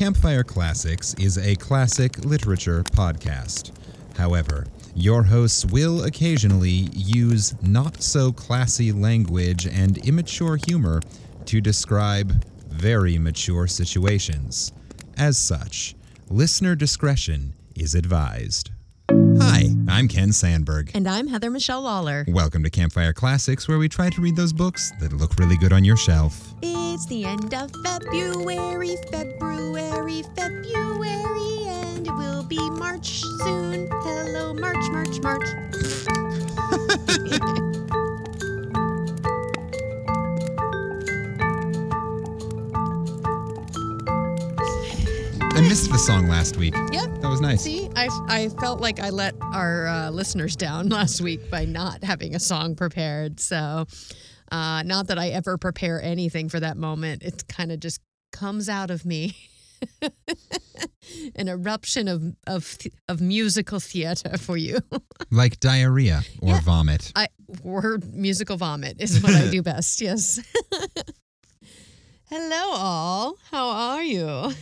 Campfire Classics is a classic literature podcast. However, your hosts will occasionally use not so classy language and immature humor to describe very mature situations. As such, listener discretion is advised. Hi, I'm Ken Sandberg. And I'm Heather Michelle Lawler. Welcome to Campfire Classics, where we try to read those books that look really good on your shelf. It's the end of February, February, February, and it will be March soon. Hello, March, March, March. I missed the song last week. Yep. Was nice. See, I, I felt like I let our uh, listeners down last week by not having a song prepared. So, uh, not that I ever prepare anything for that moment. It kind of just comes out of me. An eruption of, of of musical theater for you. Like diarrhea or Yeah. vomit. I word musical vomit is what I do best. Yes. Hello, all. How are you?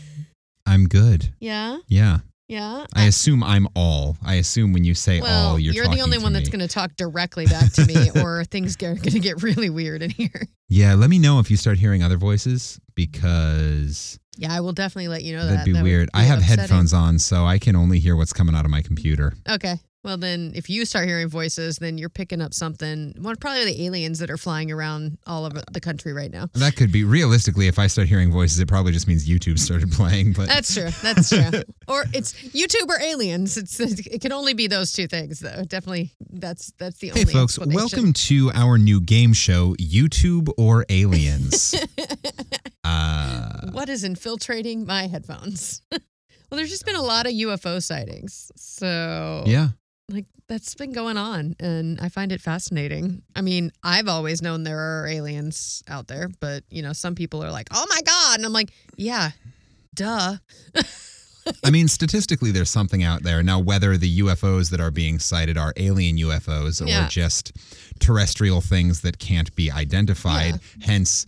I'm good. Yeah, Yeah. Yeah. I assume I'm all. I assume when you say well, all, you're, you're, the only one that's going to talk directly back to me, or things are going to get really weird in here. Yeah, let me know if you start hearing other voices because Yeah, I will definitely let you know that'd that. be That would weird. be I have upsetting. headphones on, so I can only hear what's coming out of my computer. Okay. Well, then if you start hearing voices, then you're picking up something. Well, probably the aliens that are flying around all over the country right now. That could be realistically, if I start hearing voices, it probably just means YouTube started playing. But That's true. That's true. or it's YouTube or aliens. It's it can only be those two things, though. Definitely, that's that's the only. hey, folks, welcome to our new game show, YouTube or Aliens. uh, What is infiltrating my headphones? well, there's just been a lot of UFO sightings, so yeah. Like that's been going on, and I find it fascinating. I mean, I've always known there are aliens out there, but you know, some people are like, "Oh my god," and I'm like, "Yeah, duh." I mean, statistically, there's something out there. Now, whether the UFOs that are being sighted are alien UFOs or Yeah. just terrestrial things that can't be identified, hence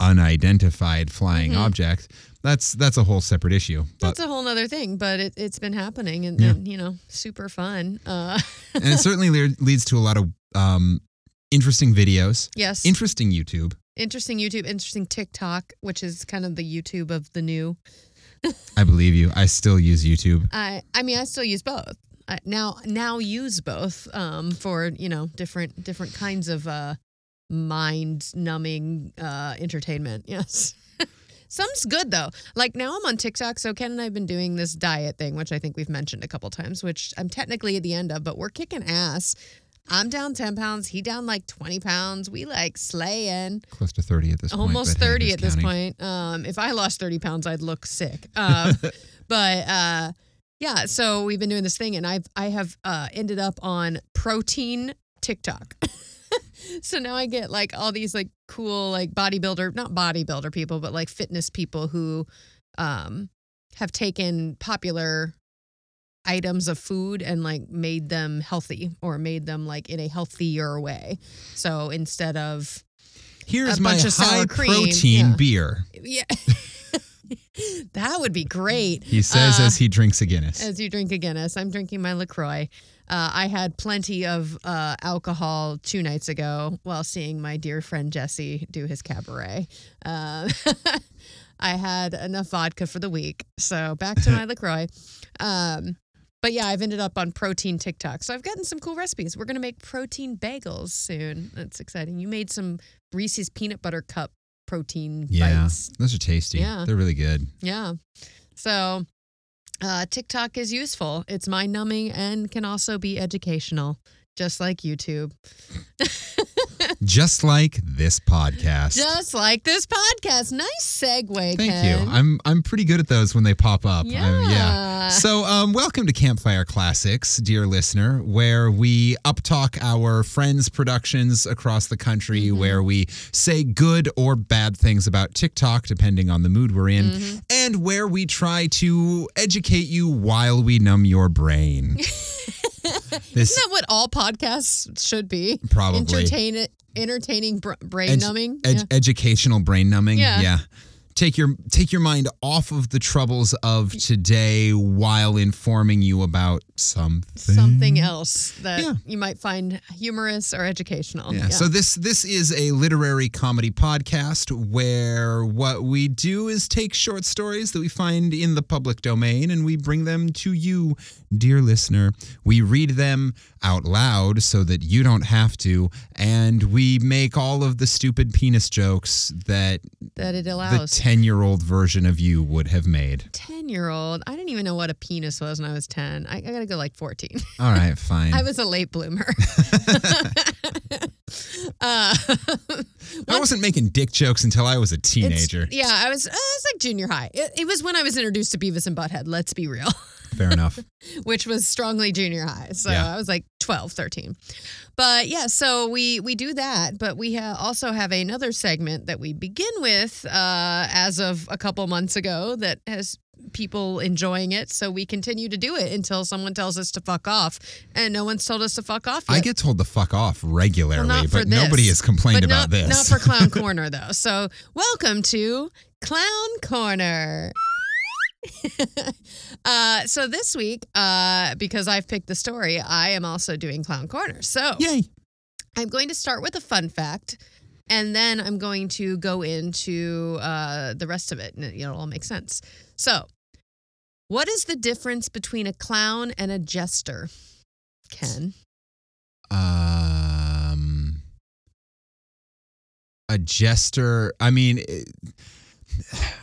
unidentified flying Mhm. object, that's that's a whole separate issue. But That's a whole nother thing, but it, it's been happening, and, Yeah. and you know, super fun. Uh, and it certainly le- leads to a lot of um, interesting videos, yes, interesting YouTube. interesting YouTube, interesting TikTok, which is kind of the YouTube of the new. I believe you. I still use YouTube. I I mean, I still use both. I now now use both um, for you know different different kinds of uh, mind numbing uh, entertainment. Yes. Some's good though. Like now I'm on TikTok, so Ken and I've been doing this diet thing, which I think we've mentioned a couple times, which I'm technically at the end of, but we're kicking ass. I'm down 10 pounds. He down like 20 pounds. We like slaying Close to 30 at this point. almost but hey, 30 at this counting? point. Um, if I lost 30 pounds, I'd look sick. Um, but uh, yeah, so we've been doing this thing, and I've I have uh, ended up on protein TikTok. so now I get like all these like cool like bodybuilder, not bodybuilder people, but like fitness people who um, have taken popular items of food and like made them healthy or made them like in a healthier way. So instead of Here's a my bunch of sour high cream, protein yeah. beer. Yeah. that would be great. He says Uh, as he drinks a Guinness. As you drink a Guinness, I'm drinking my LaCroix. Uh, I had plenty of uh, alcohol two nights ago while seeing my dear friend Jesse do his cabaret. Uh, I had enough vodka for the week. So back to my LaCroix. Um, but yeah, I've ended up on protein TikTok. So I've gotten some cool recipes. We're going to make protein bagels soon. That's exciting. You made some Reese's peanut butter cup protein yeah, bites. those are tasty. Yeah. They're really good. Yeah. So uh, TikTok is useful. It's mind numbing and can also be educational, just like YouTube. Just like this podcast. Just like this podcast. Nice segue, Thank Ken. you. I'm I'm pretty good at those when they pop up. I'm- Yeah. So, um, welcome to Campfire Classics, dear listener, where we uptalk our friends' productions across the country, Mm-hmm. where we say good or bad things about TikTok, depending on the mood we're in, Mm-hmm. And where we try to educate you while we numb your brain. this Isn't that what all podcasts should be? Probably. Entertain entertaining br- brain Ed- numbing. ed- yeah. educational brain numbing. Yeah. take your take your mind off of the troubles of today while informing you about something Something else that Yeah. you might find humorous or educational. Yeah. So this this is a literary comedy podcast where what we do is take short stories that we find in the public domain and we bring them to you, dear listener. We read them out loud so that you don't have to, and we make all of the stupid penis jokes that that it allows the ten-year-old version of you would have made. 10 year old. I didn't even know what a penis was when I was 10. I, I got to go like 14. All right, fine. I was a late bloomer. uh, I wasn't making dick jokes until I was a it's- teenager. Yeah, I was, uh, it was like junior high. It, it was when I was introduced to Beavis and Butthead, let's be real, Fair enough. which was strongly junior high. So Yeah. I was like 12, 13. But yeah, so we we do that, but we ha- also have another segment that we begin with uh, as of a couple months ago that has people enjoying it. So we continue to do it until someone tells us to fuck off, and no one's told us to fuck off yet. I get told to fuck off regularly, Well, but nobody has complained but about not, this. Not for Clown Corner though. So welcome to Clown Corner. uh, so this week, uh, because I've picked the story, I am also doing Clown Corner. So Yay. I'm going to start with a fun fact, and then I'm going to go into uh, the rest of it, and it, you know, it'll all make sense. So, what is the difference between a clown and a jester? Ken. Um, a jester. I mean, it-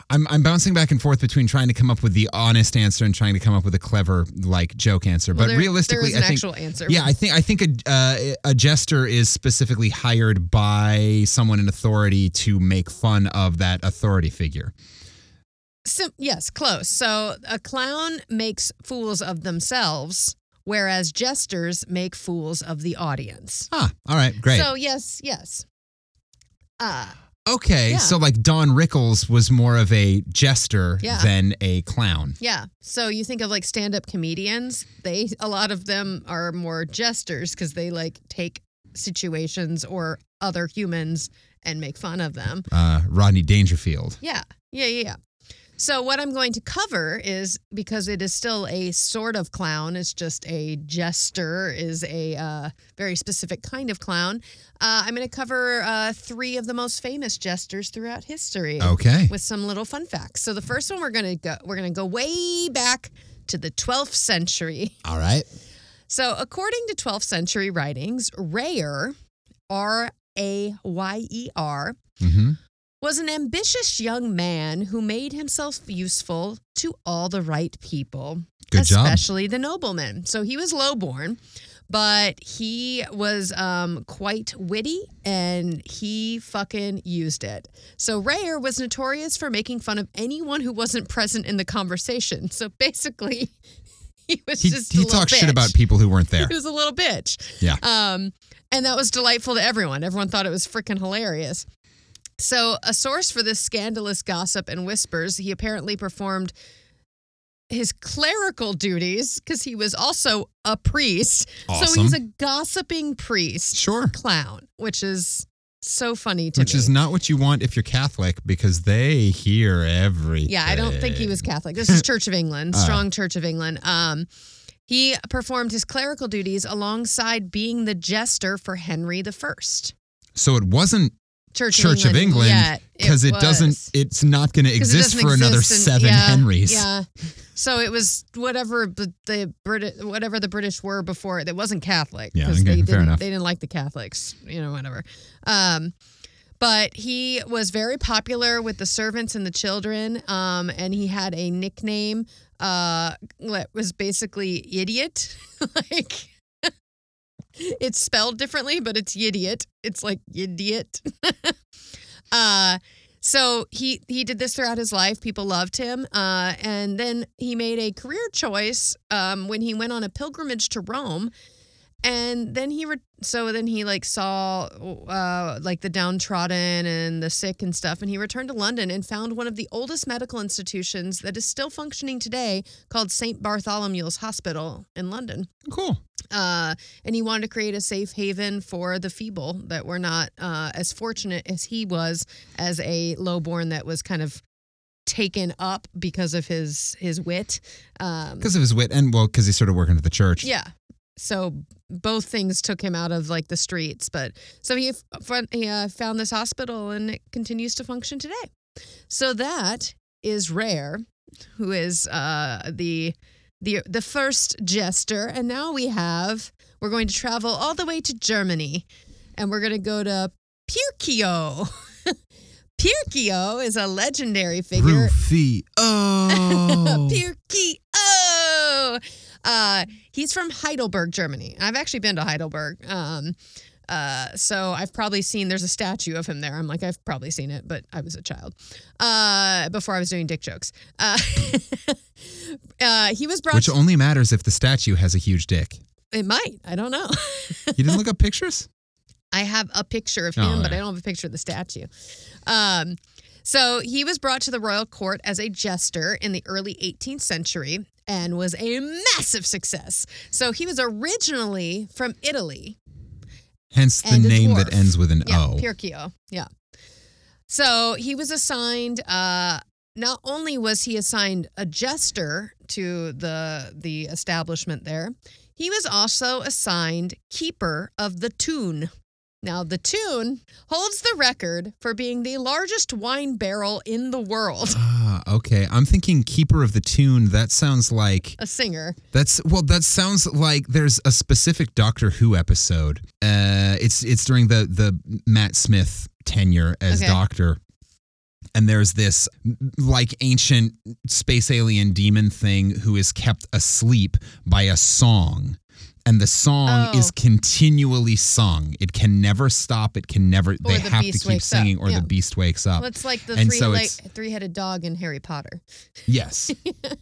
I'm I'm bouncing back and forth between trying to come up with the honest answer and trying to come up with a clever like joke answer. Well, but there- realistically, there is an I think actual answer. yeah, I think I think a uh, a jester is specifically hired by someone in authority to make fun of that authority figure. Sim- yes, close. So a clown makes fools of themselves, whereas jesters make fools of the audience. Ah, all right, great. So yes, yes. Uh, okay, yeah. so like Don Rickles was more of a jester Yeah. than a clown. yeah. So you think of like stand-up comedians, they a lot of them are more jesters because they like take situations or other humans and make fun of them. Uh, Rodney Dangerfield. Yeah, yeah, yeah. yeah. So what I'm going to cover is because it is still a sort of clown. It's just a jester is a uh, very specific kind of clown. Uh, I'm going to cover uh, three of the most famous jesters throughout history Okay. with some little fun facts. So the first one we're going to go we're going to go way back to the 12th century. All right. So according to 12th century writings, Rayer, R A Y E R, Mm-hmm. Was an ambitious young man who made himself useful to all the right people, Good job. especially the noblemen. So he was lowborn, but he was um, quite witty and he fucking used it. So Rayer was notorious for making fun of anyone who wasn't present in the conversation. So basically, he was He, just a he little talks shit about people who weren't there. He was a little bitch. Yeah. Um, and that was delightful to everyone. Everyone thought it was freaking hilarious. So, a source for this scandalous gossip and whispers, he apparently performed his clerical duties because he was also a priest. So he's a gossiping priest Sure. clown, which is so funny to Which me. is not what you want if you're Catholic because they hear everything. Yeah, I don't think he was Catholic. This is Church of England, strong Church of England. Um, he performed his clerical duties alongside being the jester for Henry the First. So it wasn't Church, Church of England because it, doesn't. It's not going to exist for another exist in- seven yeah, Henrys. Yeah. So it was whatever the, the British, whatever the British were before. It wasn't Catholic Yeah, okay, they fair didn't enough. they didn't like the Catholics. You know, whatever. Um, but he was very popular with the servants and the children. Um, and he had a nickname uh, that was basically idiot. like it's spelled differently, but it's idiot. It's like idiot. uh, so he he did this throughout his life. People loved him, uh, and then he made a career choice um, when he went on a pilgrimage to Rome. And then he re- so then he like saw uh, like the downtrodden and the sick and stuff, and he returned to London and found one of the oldest medical institutions that is still functioning today, called St Bartholomew's Hospital in London Cool. Uh, and he wanted to create a safe haven for the feeble that were not uh, as fortunate as he was as a lowborn that was kind of taken up because of his his wit. Um, Because of his wit and well, because he's sort of working at the church. yeah. So both things took him out of like the streets, but so he f- he uh, found this hospital and it continues to function today. So that is Rare, who is uh, the the the first jester, and now we have we're going to travel all the way to Germany, and we're going to go to Perkeo. Perkeo is a legendary figure. Rufy. Oh. Perkeo. Uh, he's from Heidelberg, Germany. I've actually been to Heidelberg. Um, uh, so I've probably seen there's a statue of him there. I'm like I've probably seen it, but I was a child uh, before I was doing dick jokes. Uh, uh, he was brought. Which only matters if the statue has a huge dick. it might. I don't know. You didn't look up pictures? I have a picture of Oh, him, but I don't have a picture of the statue. Um, so he was brought to the royal court as a jester in the early 18th century and was a massive success. So he was originally from Italy. Hence the name dwarf. that ends with an Yeah, O. Perkeo. Yeah. So he was assigned. Uh, not only was he assigned a jester to the the establishment there, he was also assigned keeper of the tune. Now, the tune holds the record for being the largest wine barrel in the world. Ah, okay. I'm thinking keeper of the tune. That sounds like A singer. that's well. That sounds like there's a specific Doctor Who episode. Uh, it's it's during the the Matt Smith tenure as Okay. Doctor, and there's this like ancient space alien demon thing who is kept asleep by a song. And the song Oh. is continually sung. It can never stop. It can never. they the have to keep wakes up. singing, or Yeah. the beast wakes up. Well, it's like the And three so like, three-headed dog in Harry Potter. Yes.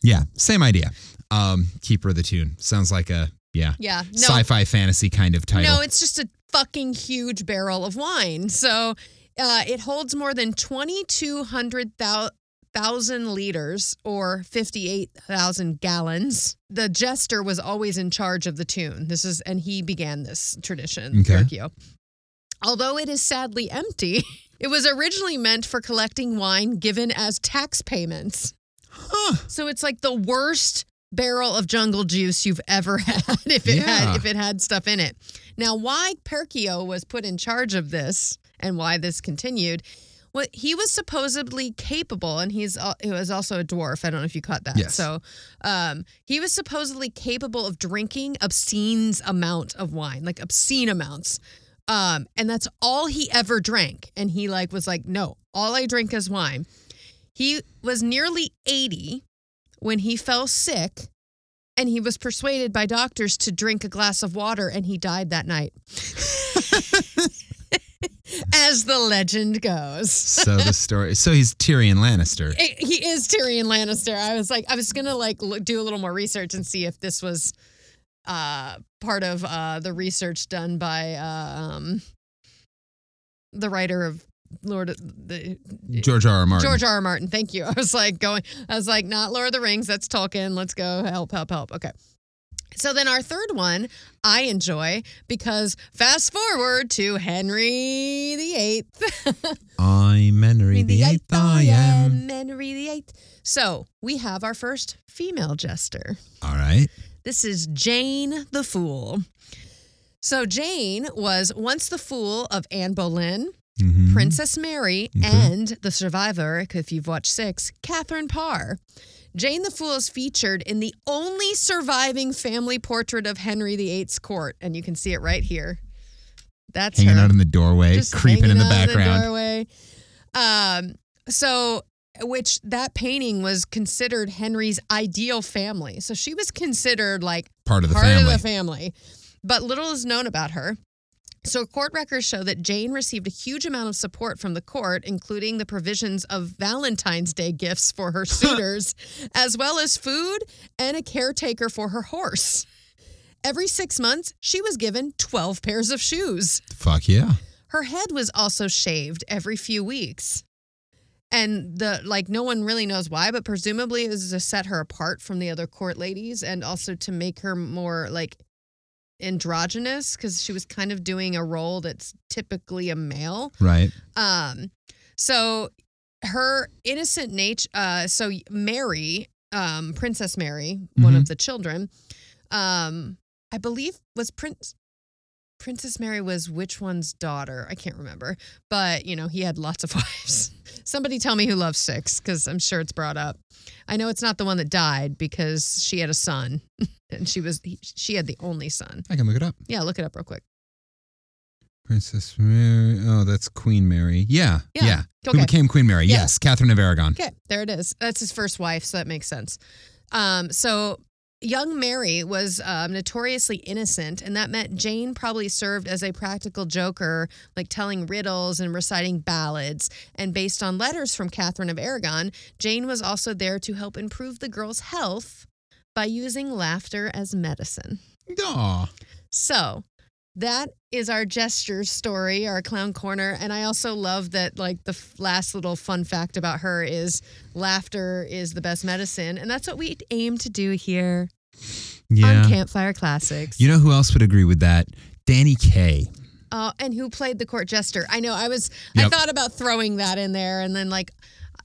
yeah. Same idea. Um, Keeper of the Tune sounds like a yeah Yeah. No, sci-fi fantasy kind of title. No, it's just a fucking huge barrel of wine. So uh, it holds more than 2,200,000 liters or 58,000 gallons. The jester was always in charge of the tune. This is, and he began this tradition, Okay. Although it is sadly empty, it was originally meant for collecting wine given as tax payments. Huh. So it's like the worst barrel of jungle juice you've ever had if it Yeah. had if it had stuff in it. Now, why Perkeo was put in charge of this and why this continued, well, he was supposedly capable, and he's he was also a dwarf. I don't know if you caught that. Yes. So, um, he was supposedly capable of drinking obscene amount of wine, like obscene amounts. Um, and that's all he ever drank. And he like was like, no, all I drink is wine. He was nearly 80 when he fell sick and he was persuaded by doctors to drink a glass of water and he died that night. As the legend goes. so the story. So he's Tyrion Lannister. It- he is Tyrion Lannister. I was like, I was gonna like look, do a little more research and see if this was uh, part of uh, the research done by uh, um, the writer of Lord of the George R. R. Martin. George R. R. Martin. Thank you. I was like going. I was like, not Lord of the Rings. That's Tolkien. Let's go. Help, help, help. Okay. So then our third one I enjoy because fast forward to Henry the Eighth. I'm Henry the Eighth. I am. Henry the Eighth. So we have our first female jester. All right. This is Jane the Fool. So Jane was once the fool of Anne Boleyn, Mhm. Princess Mary, Okay. and the survivor, if you've watched six, Catherine Parr. Jane the Fool is featured in the only surviving family portrait of Henry VIII's court, and you can see it right here. That's Hanging her out in the doorway, just creeping in the background. Um, so which that painting was considered Henry's ideal family. So she was considered like part of the part family. of the family. But little is known about her. So court records show that Jane received a huge amount of support from the court, including the provisions of Valentine's Day gifts for her suitors, as well as food and a caretaker for her horse. Every six months, she was given 12 pairs of shoes. Fuck yeah. Her head was also shaved every few weeks. And the like no one really knows why, but presumably it was to set her apart from the other court ladies and also to make her more like androgynous because she was kind of doing a role that's typically a male. Right. Um, so her innocent nature. Uh, so Mary, um, Princess Mary, one of the children, um, I believe was Prince. Princess Mary was which one's daughter? I can't remember, but you know he had lots of wives. Somebody tell me who loves six, because I'm sure it's brought up. I know it's not the one that died because she had a son, and she was she had the only son. I can look it up. Yeah, look it up real quick. Princess Mary. Oh, that's Queen Mary. Yeah. Yeah. Yeah. Who became Queen Mary? Yeah. Yes. Catherine of Aragon. Okay, there it is. That's his first wife, so that makes sense. Um, so young Mary was um, notoriously innocent, and that meant Jane probably served as a practical joker, like telling riddles and reciting ballads. And based on letters from Catherine of Aragon, Jane was also there to help improve the girl's health by using laughter as medicine. Aw. So that is our gesture story, our clown corner. And I also love that, like, the f- last little fun fact about her is laughter is the best medicine. And that's what we aim to do here Yeah. on Campfire Classics. You know who else would agree with that? Danny Kaye. Uh, and who played the court jester? I know I was, Yep. I thought about throwing that in there and then, like,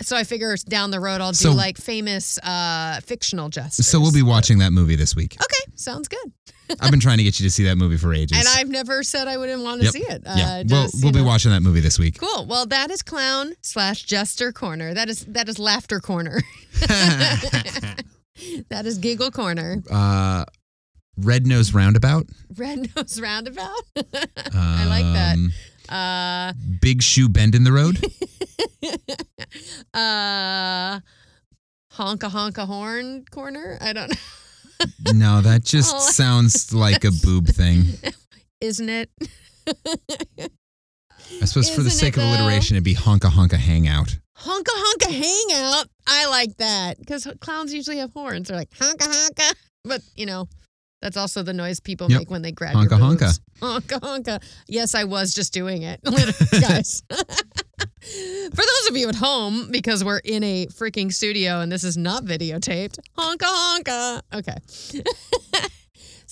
so I figure down the road I'll do So- like famous uh, fictional jesters. So we'll be watching that movie this week. Okay, sounds good. I've been trying to get you to see that movie for ages. And I've never said I wouldn't want to Yep. see it. yeah. Uh, well, just, we'll you be watching that movie this week. Cool. Well, that is clown slash jester corner. That is that is laughter corner. that is giggle corner. uh, Red Nose Roundabout. Red nose roundabout. I like that. Uh, Big Shoe Bend in the Road. uh, honka honka horn corner. I don't know. no, that just Oh. sounds like a boob thing. Isn't it? I suppose for the sake of alliteration, it'd be honka honka hangout. Honka honka hangout. I like that because clowns usually have horns. They're like honka honka, but you know. That's also the noise people Yep. make when they grab Honka your honka. boobs. Honka honka. Yes, I was just doing it, guys. For those of you at home, because we're in a freaking studio and this is not videotaped, honka honka. Okay.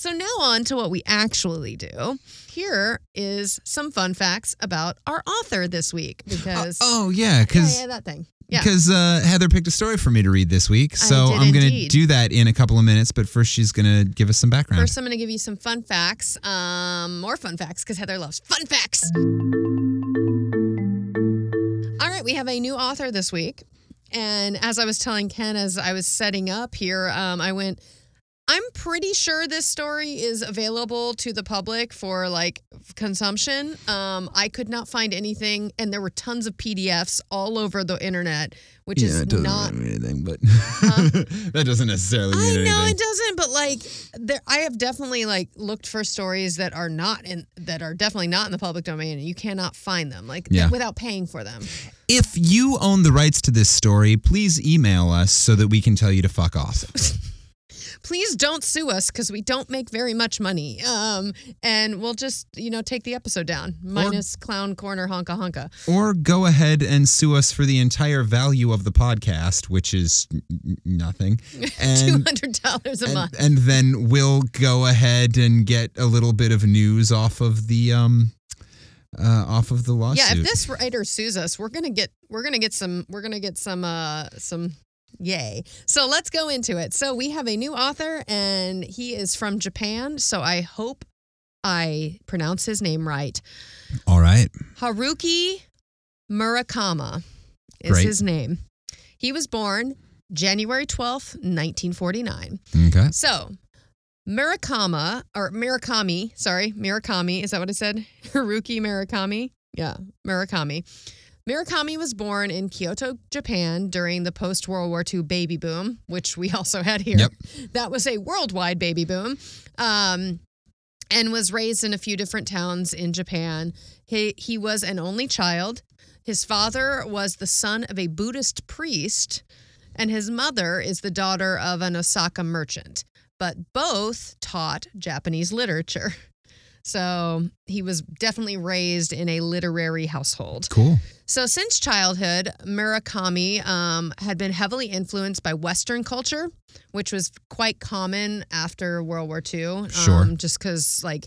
so now on to what we actually do. Here is some fun facts about our author this week because oh yeah, yeah, because yeah, that thing. Yeah. because uh, Heather picked a story for me to read this week, so I'm gonna do that in a couple of minutes. But first, she's gonna give us some background. First, I'm going to give you some fun facts. Um, more fun facts because Heather loves fun facts. All right, we have a new author this week. And as I was telling Ken as I was setting up here, um, I went, I'm pretty sure this story is available to the public for like consumption. Um, I could not find anything, and there were tons of PDFs all over the internet, which yeah, is not mean anything, but that doesn't necessarily mean I know anything. it doesn't, but like there, I have definitely like looked for stories that are not in that are definitely not in the public domain, and you cannot find them like Yeah. without paying for them. If you own the rights to this story, please email us so that we can tell you to fuck off. Please don't sue us because we don't make very much money, um, and we'll just you know take the episode down minus clown corner honka honka. or go ahead and sue us for the entire value of the podcast, which is nothing. Two And, hundred dollars a and, month. and then we'll go ahead and get a little bit of news off of the um uh, off of the lawsuit. Yeah, if this writer sues us, we're gonna get we're gonna get some we're gonna get some uh some yay. So let's go into it. So we have a new author and he is from Japan. So I hope I pronounce his name right. All right. Haruki Murakama is Great. his name. He was born January 12th, 1949. Okay. So, Murakama or Murakami, sorry, Murakami, is that what I said? Haruki Murakami? Yeah, Murakami. Murakami was born in Kyoto, Japan during the post World War II baby boom, which we also had here. Yep. That was a worldwide baby boom. Um, and was raised in a few different towns in Japan. He he was an only child. His father was the son of a Buddhist priest, and his mother is the daughter of an Osaka merchant. But both taught Japanese literature. So he was definitely raised in a literary household. Cool. So, since childhood, Murakami um, had been heavily influenced by Western culture, which was quite common after World War II. Sure. Um, just because, like,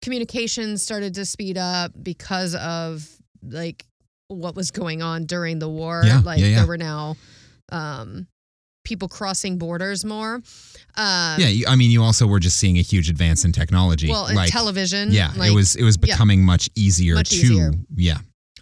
communication started to speed up because of, like, what was going on during the war. Yeah, like yeah, yeah. there were now um, people crossing borders more. Um, yeah, you- I mean, you also were just seeing a huge advance in technology. Well, and like, television. Yeah, like, it was it was yeah. becoming much easier Much to easier. yeah.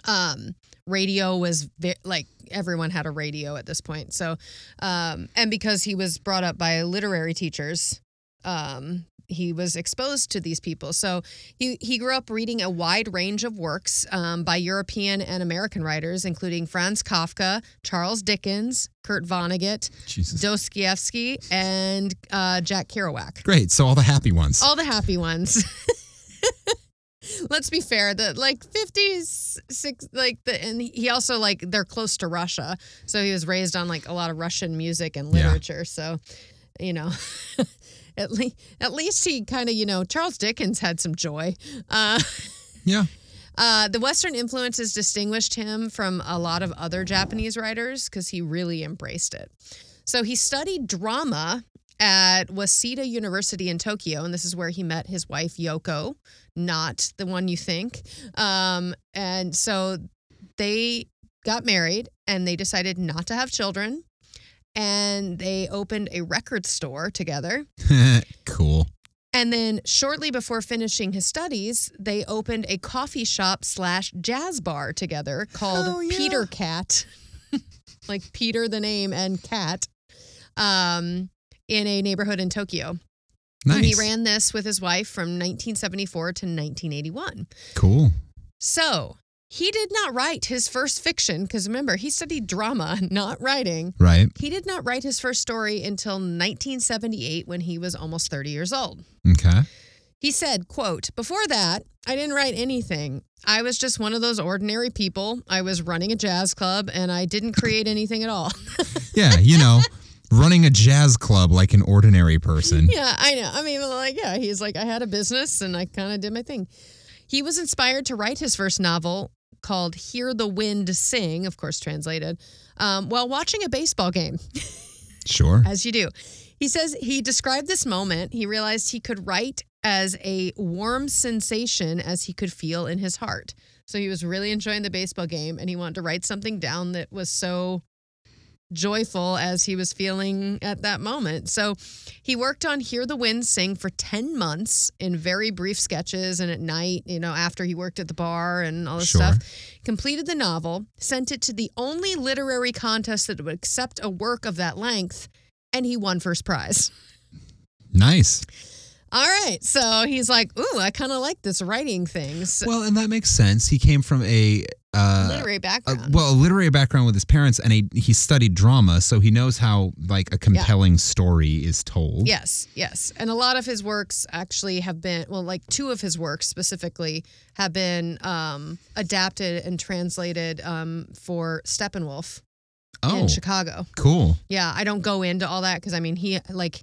um radio was ve- like everyone had a radio at this point so um and because he was brought up by literary teachers um he was exposed to these people so he he grew up reading a wide range of works um, by European and American writers including Franz Kafka, Charles Dickens, Kurt Vonnegut, Jesus. Dostoevsky and uh, Jack Kerouac Great. So all the happy ones. all the happy ones. Let's be fair. The like fifties, six, like the, and he also like they're close to Russia, so he was raised on like a lot of Russian music and Yeah. literature. So, you know, at least at least he kind of you know Charles Dickens had some joy. Uh, yeah. uh, the Western influences distinguished him from a lot of other Japanese writers because he really embraced it. So he studied drama at Waseda University in Tokyo, and this is where he met his wife Yoko, not the one you think. Um, and so they got married and they decided not to have children. And they opened a record store together. cool. And then shortly before finishing his studies, they opened a coffee shop slash jazz bar together called Oh, yeah. Peter Cat, like Peter the name and cat, um, in a neighborhood in Tokyo. Nice. And he ran this with his wife from 1974 to 1981. cool. So he did not write his first fiction because remember he studied drama, not writing. Right. He did not write his first story until 1978 when he was almost 30 years old. Okay. He said, quote, before that, I didn't write anything. I was just one of those ordinary people. I was running a jazz club and I didn't create anything at all. Yeah, you know, running a jazz club like an ordinary person. yeah, I know. I mean, like, yeah, he's like, I had a business and I kind of did my thing. He was inspired to write his first novel called Hear the Wind Sing, of course, translated, um, while watching a baseball game. Sure. as you do. He says he described this moment. He realized he could write as a warm sensation as he could feel in his heart. So he was really enjoying the baseball game and he wanted to write something down that was so joyful as he was feeling at that moment. So he worked on Hear the Wind Sing for 10 months in very brief sketches and at night, you know, after he worked at the bar and all this Sure. stuff. Completed the novel, sent it to the only literary contest that would accept a work of that length, and he won first prize. Nice. All right. So he's like, ooh, I kind of like this writing thing. So, Well, and that makes sense. He came from a uh, literary a, background. well, a literary background with his parents, and he he studied drama, so he knows how like a compelling story is told. Yes, yes. And a lot of his works actually have been, well, like two of his works specifically have been um, adapted and translated um, for Steppenwolf Oh, in Chicago. cool. Yeah, I don't go into all that because I mean, he, like,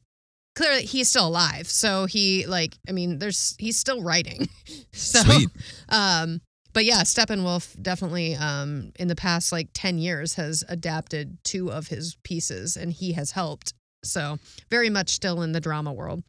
clearly he's still alive. So he, like, I mean, there's, he's still writing. so, Sweet. um, but yeah, Steppenwolf definitely um, in the past like 10 years has adapted two of his pieces and he has helped. So very much still in the drama world.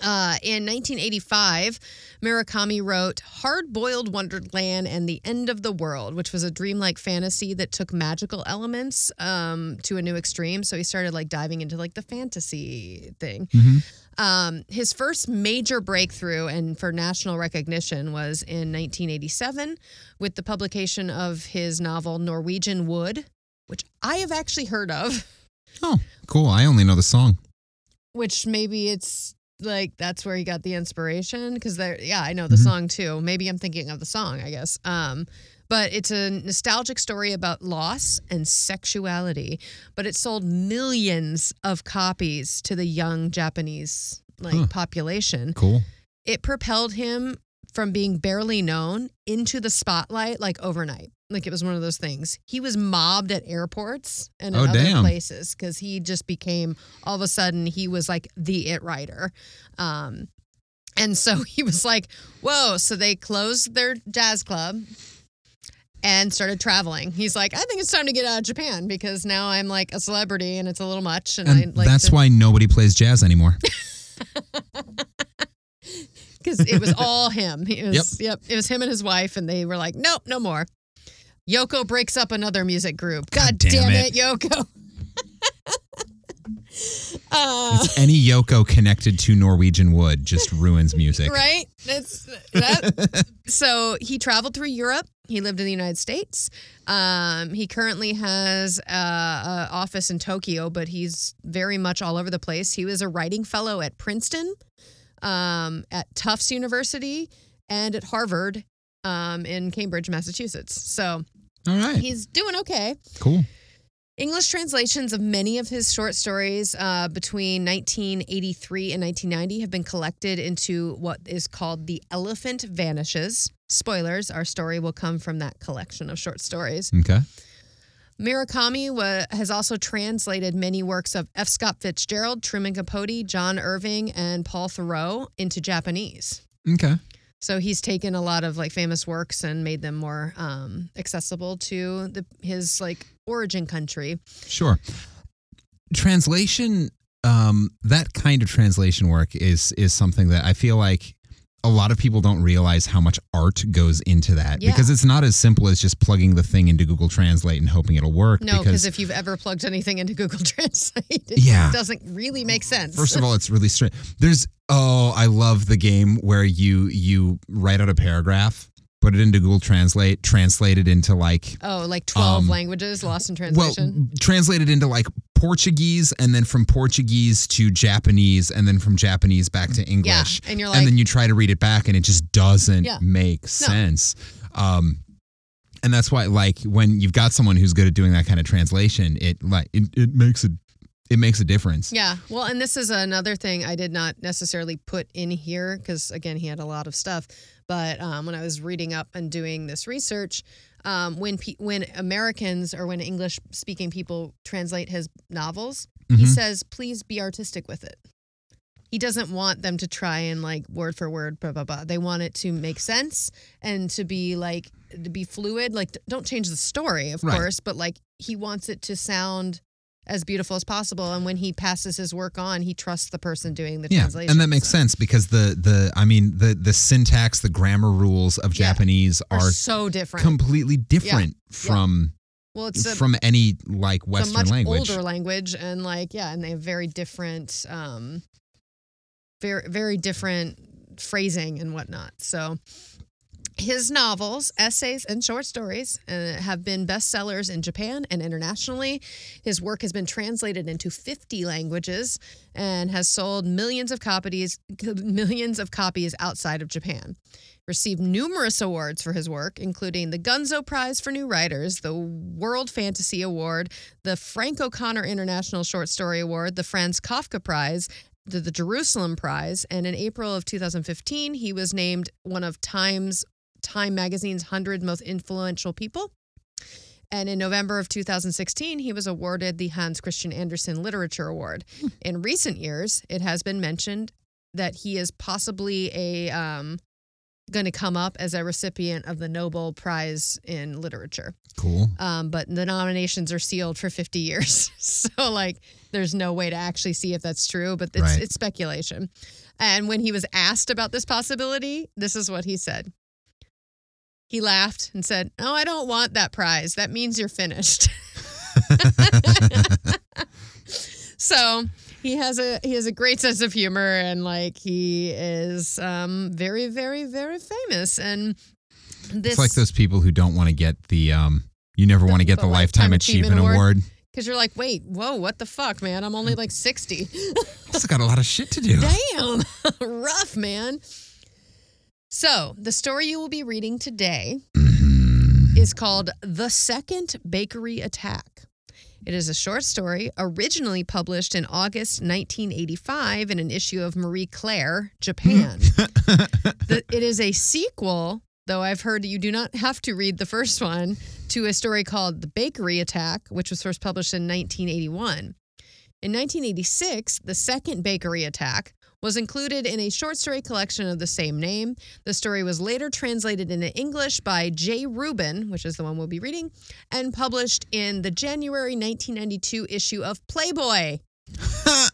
Uh, in 1985, Murakami wrote Hard Boiled Wonderland and the End of the World, which was a dreamlike fantasy that took magical elements um, to a new extreme. So he started like diving into like the fantasy thing. Mhm. Um, his first major breakthrough and for national recognition was in 1987 with the publication of his novel Norwegian Wood, which I have actually heard of, Oh, cool. I only know the song. which maybe it's like that's where he got the inspiration because there yeah i know the Mhm. song too maybe i'm thinking of the song i guess um but it's a nostalgic story about loss and sexuality but it sold millions of copies to the young japanese like Huh. population Cool. it propelled him from being barely known into the spotlight like overnight. Like it was one of those things. He was mobbed at airports and at Oh, other damn. places because he just became all of a sudden he was like the it writer. Um, and so he was like, whoa. So they closed their jazz club and started traveling. He's like, I think it's time to get out of Japan because now I'm like a celebrity and it's a little much. And, And I like that's to- why nobody plays jazz anymore. because it was all him. It was, yep. It was him and his wife, and they were like, nope, no more. Yoko breaks up another music group. God, God damn damn it. it, Yoko. uh, any Yoko connected to Norwegian wood just ruins music. right? That's that. so he traveled through Europe. He lived in the United States. Um, he currently has a, a office in Tokyo, but he's very much all over the place. He was a writing fellow at Princeton, um, at Tufts University, and at Harvard um, in Cambridge, Massachusetts. So All right. he's doing okay. Cool. English translations of many of his short stories uh, between 1983 and 1990 have been collected into what is called The Elephant Vanishes. Spoilers, our story will come from that collection of short stories. Okay. Murakami wa- has also translated many works of F. Scott Fitzgerald, Truman Capote, John Irving, and Paul Theroux into Japanese. Okay. So he's taken a lot of like famous works and made them more um, accessible to the, his like origin country. Sure. Translation, um, that kind of translation work is is something that I feel like a lot of people don't realize how much art goes into that Yeah. because it's not as simple as just plugging the thing into Google Translate and hoping it'll work. No, because if you've ever plugged anything into Google Translate, it Yeah. doesn't really make sense. First of all, it's really strange. There's oh, I love the game where you you write out a paragraph, put it into Google Translate, translate it into like oh, like 12 um, languages lost in translation. well, translate it into like Portuguese, and then from Portuguese to Japanese, and then from Japanese back to English. and you're like, and then you try to read it back, and it just doesn't Yeah. make sense. Um, and that's why, like, when you've got someone who's good at doing that kind of translation, it like it, it makes a it makes a difference. yeah. Well, and this is another thing I did not necessarily put in here because, again, he had a lot of stuff. But um, when I was reading up and doing this research, um, when pe- when Americans or when English speaking people translate his novels, he Mhm. says, please be artistic with it. He doesn't want them to try and like word for word, blah, blah, blah. They want it to make sense and to be like, to be fluid. Like, don't change the story, of Right. course, but like he wants it to sound as beautiful as possible. And when he passes his work on, he trusts the person doing the Yeah, translation. and that makes So- sense because the the I mean the the syntax, the grammar rules of Yeah. Japanese Are are so different. completely different from well, it's a, from any like Western much language. older language, and like yeah, and they have very different, um, very very different phrasing and whatnot. So. His novels, essays, and short stories uh, have been bestsellers in Japan and internationally. His work has been translated into 50 languages and has sold millions of copies millions of copies outside of Japan. Received numerous awards for his work, including the Gunzo Prize for New Writers, the World Fantasy Award, the Frank O'Connor International Short Story Award, the Franz Kafka Prize, the, the Jerusalem Prize, and in April of 2015, he was named one of Time's Time Magazine's 100 most influential people. And in November of 2016, he was awarded the Hans Christian Andersen Literature Award. In recent years, it has been mentioned that he is possibly a um, going to come up as a recipient of the Nobel Prize in Literature. Cool. Um, but the nominations are sealed for 50 years. so, like, there's no way to actually see if that's true, but it's, Right. it's speculation. And when he was asked about this possibility, this is what he said. He laughed and said, Oh, I don't want that prize. That means you're finished. so he has a he has a great sense of humor and like he is um very, very, very famous. And this It's like those people who don't want to get the um you never want to get the the, Lifetime, Lifetime Achievement, Award. Award. because you're like, wait, whoa, what the fuck, man? I'm only like 60. Still got a lot of shit to do. Damn, rough, man. So, the story you will be reading today Mhm. is called The Second Bakery Attack. It is a short story originally published in August 1985 in an issue of Marie Claire, Japan. The- it is a sequel, though I've heard you do not have to read the first one, to a story called The Bakery Attack, which was first published in 1981. In 1986, the second bakery attack was included in a short story collection of the same name. The story was later translated into English by Jay Rubin, which is the one we'll be reading, and published in the January 1992 issue of Playboy.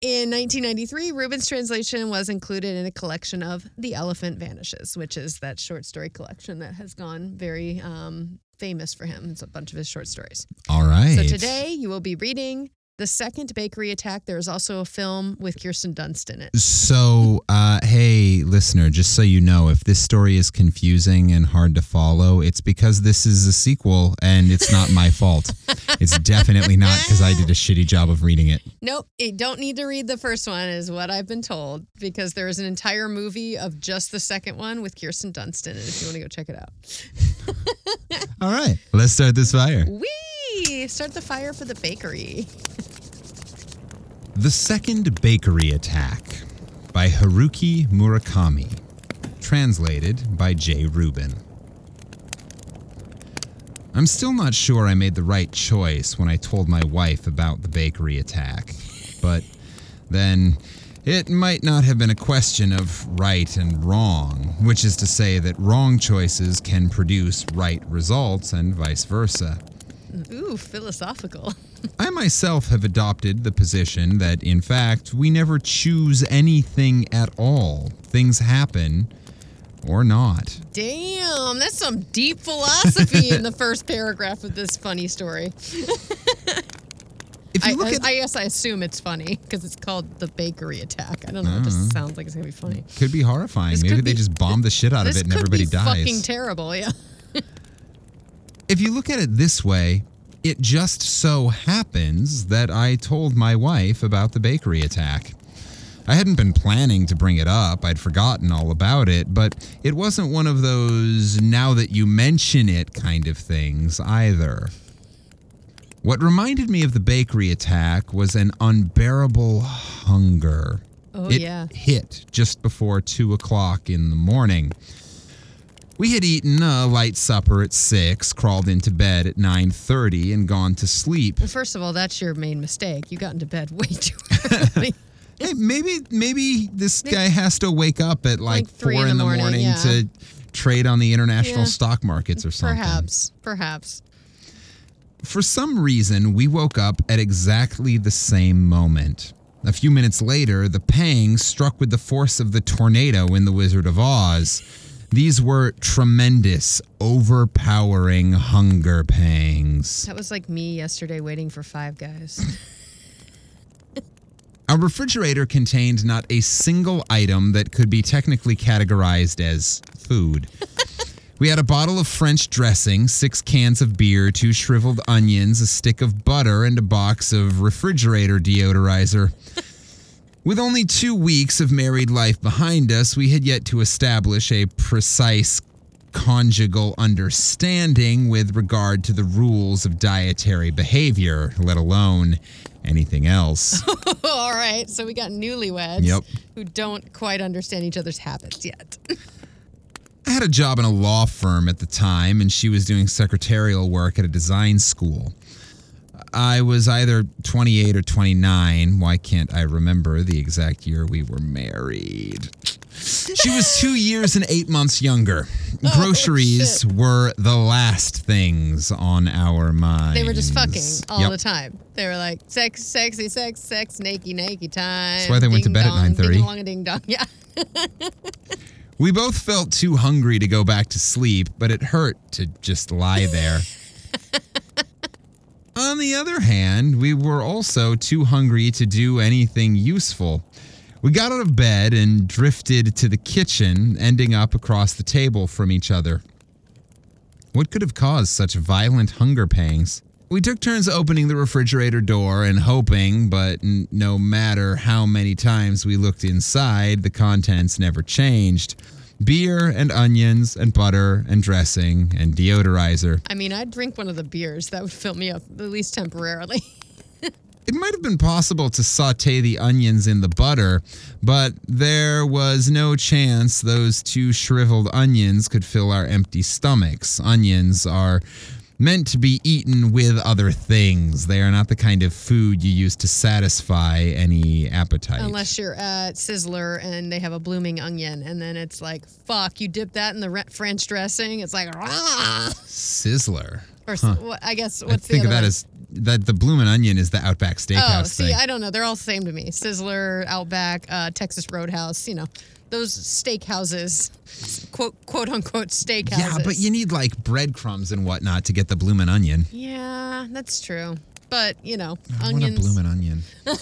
In 1993, Rubin's translation was included in a collection of The Elephant Vanishes, which is that short story collection that has gone very um, famous for him. It's a bunch of his short stories. All right. So today you will be reading The Second Bakery Attack. There is also a film with Kirsten Dunst in it. So, uh, hey, listener, just so you know, if this story is confusing and hard to follow, it's because this is a sequel and it's not my fault. It's definitely not because I did a shitty job of reading it. Nope, you don't need to read the first one, is what I've been told, because there is an entire movie of just the second one with Kirsten Dunst in it. If you want to go check it out. All right, let's start this fire. Start the fire for the bakery. The Second Bakery Attack by Haruki Murakami. Translated by Jay Rubin. I'm still not sure I made the right choice when I told my wife about the bakery attack. But then it might not have been a question of right and wrong, which is to say that wrong choices can produce right results and vice versa. Ooh, philosophical. I myself have adopted the position that, in fact, we never choose anything at all. Things happen or not. Damn, that's some deep philosophy in the first paragraph of this funny story. If you I, at I guess I assume it's funny because it's called the bakery attack. I don't know. It just mm. sounds like it's gonna be funny. could be horrifying. This Maybe they be- just bomb the shit out of it and could everybody be dies. fucking terrible. Yeah. If you look at it this way, it just so happens that I told my wife about the bakery attack. I hadn't been planning to bring it up, I'd forgotten all about it, but it wasn't one of those now that you mention it kind of things either. What reminded me of the bakery attack was an unbearable hunger. Oh it yeah. hit just before two o'clock in the morning. We had eaten a light supper at six, crawled into bed at nine thirty, and gone to sleep. Well, first of all, that's your main mistake. You got into bed way too early. Hey, maybe maybe this guy has to wake up at like, Like four in in the the morning, morning, yeah. to trade on the international Yeah. stock markets or something. perhaps. Perhaps. For some reason, we woke up at exactly the same moment. A few minutes later, the pang struck with the force of the tornado in The Wizard of Oz. These were tremendous, overpowering hunger pangs. That was like me yesterday waiting for Five Guys. Our refrigerator contained not a single item that could be technically categorized as food. we had a bottle of French dressing, six cans of beer, two shriveled onions, a stick of butter, and a box of refrigerator deodorizer. With only two weeks of married life behind us, we had yet to establish a precise conjugal understanding with regard to the rules of dietary behavior, let alone anything else. all right. So we got newlyweds Yep. who don't quite understand each other's habits yet. I had a job in a law firm at the time, and she was doing secretarial work at a design school. I was either 28 or 29. Why can't I remember the exact year we were married? She was two years and eight months younger. Oh, Groceries shit. were the last things on our minds. They were just fucking all Yep. the time. They were like sex, sexy, sex, sex, nakey, nakey time. That's why they went to ding bed at dong, 9:30. Ding dong, ding dong. Yeah. We both felt too hungry to go back to sleep, but it hurt to just lie there. On the other hand, we were also too hungry to do anything useful. We got out of bed and drifted to the kitchen, ending up across the table from each other. What could have caused such violent hunger pangs? We took turns opening the refrigerator door and hoping, but n- no matter how many times we looked inside, the contents never changed. Beer and onions and butter and dressing and deodorizer. I mean, I'd drink one of the beers. That would fill me up, at least temporarily. It might have been possible to saute the onions in the butter, but there was no chance those two shriveled onions could fill our empty stomachs. Onions are meant to be eaten with other things. They are not the kind of food you use to satisfy any appetite. Unless you're at Sizzler and they have a blooming onion, and then it's like, fuck, you dip that in the re- French dressing. It's like, "Rah." Sizzler. Or what, I guess I what's think the of that as that the blooming Onion is the Outback Steakhouse Oh, see, thing. I don't know. They're all the same to me. Sizzler, Outback, uh, Texas Roadhouse. You know, those steakhouses, quote quote unquote steakhouses. yeah, but you need like breadcrumbs and whatnot to get the Bloomin' Onion. Yeah, that's true. But you know, I want a. Bloomin' Onion.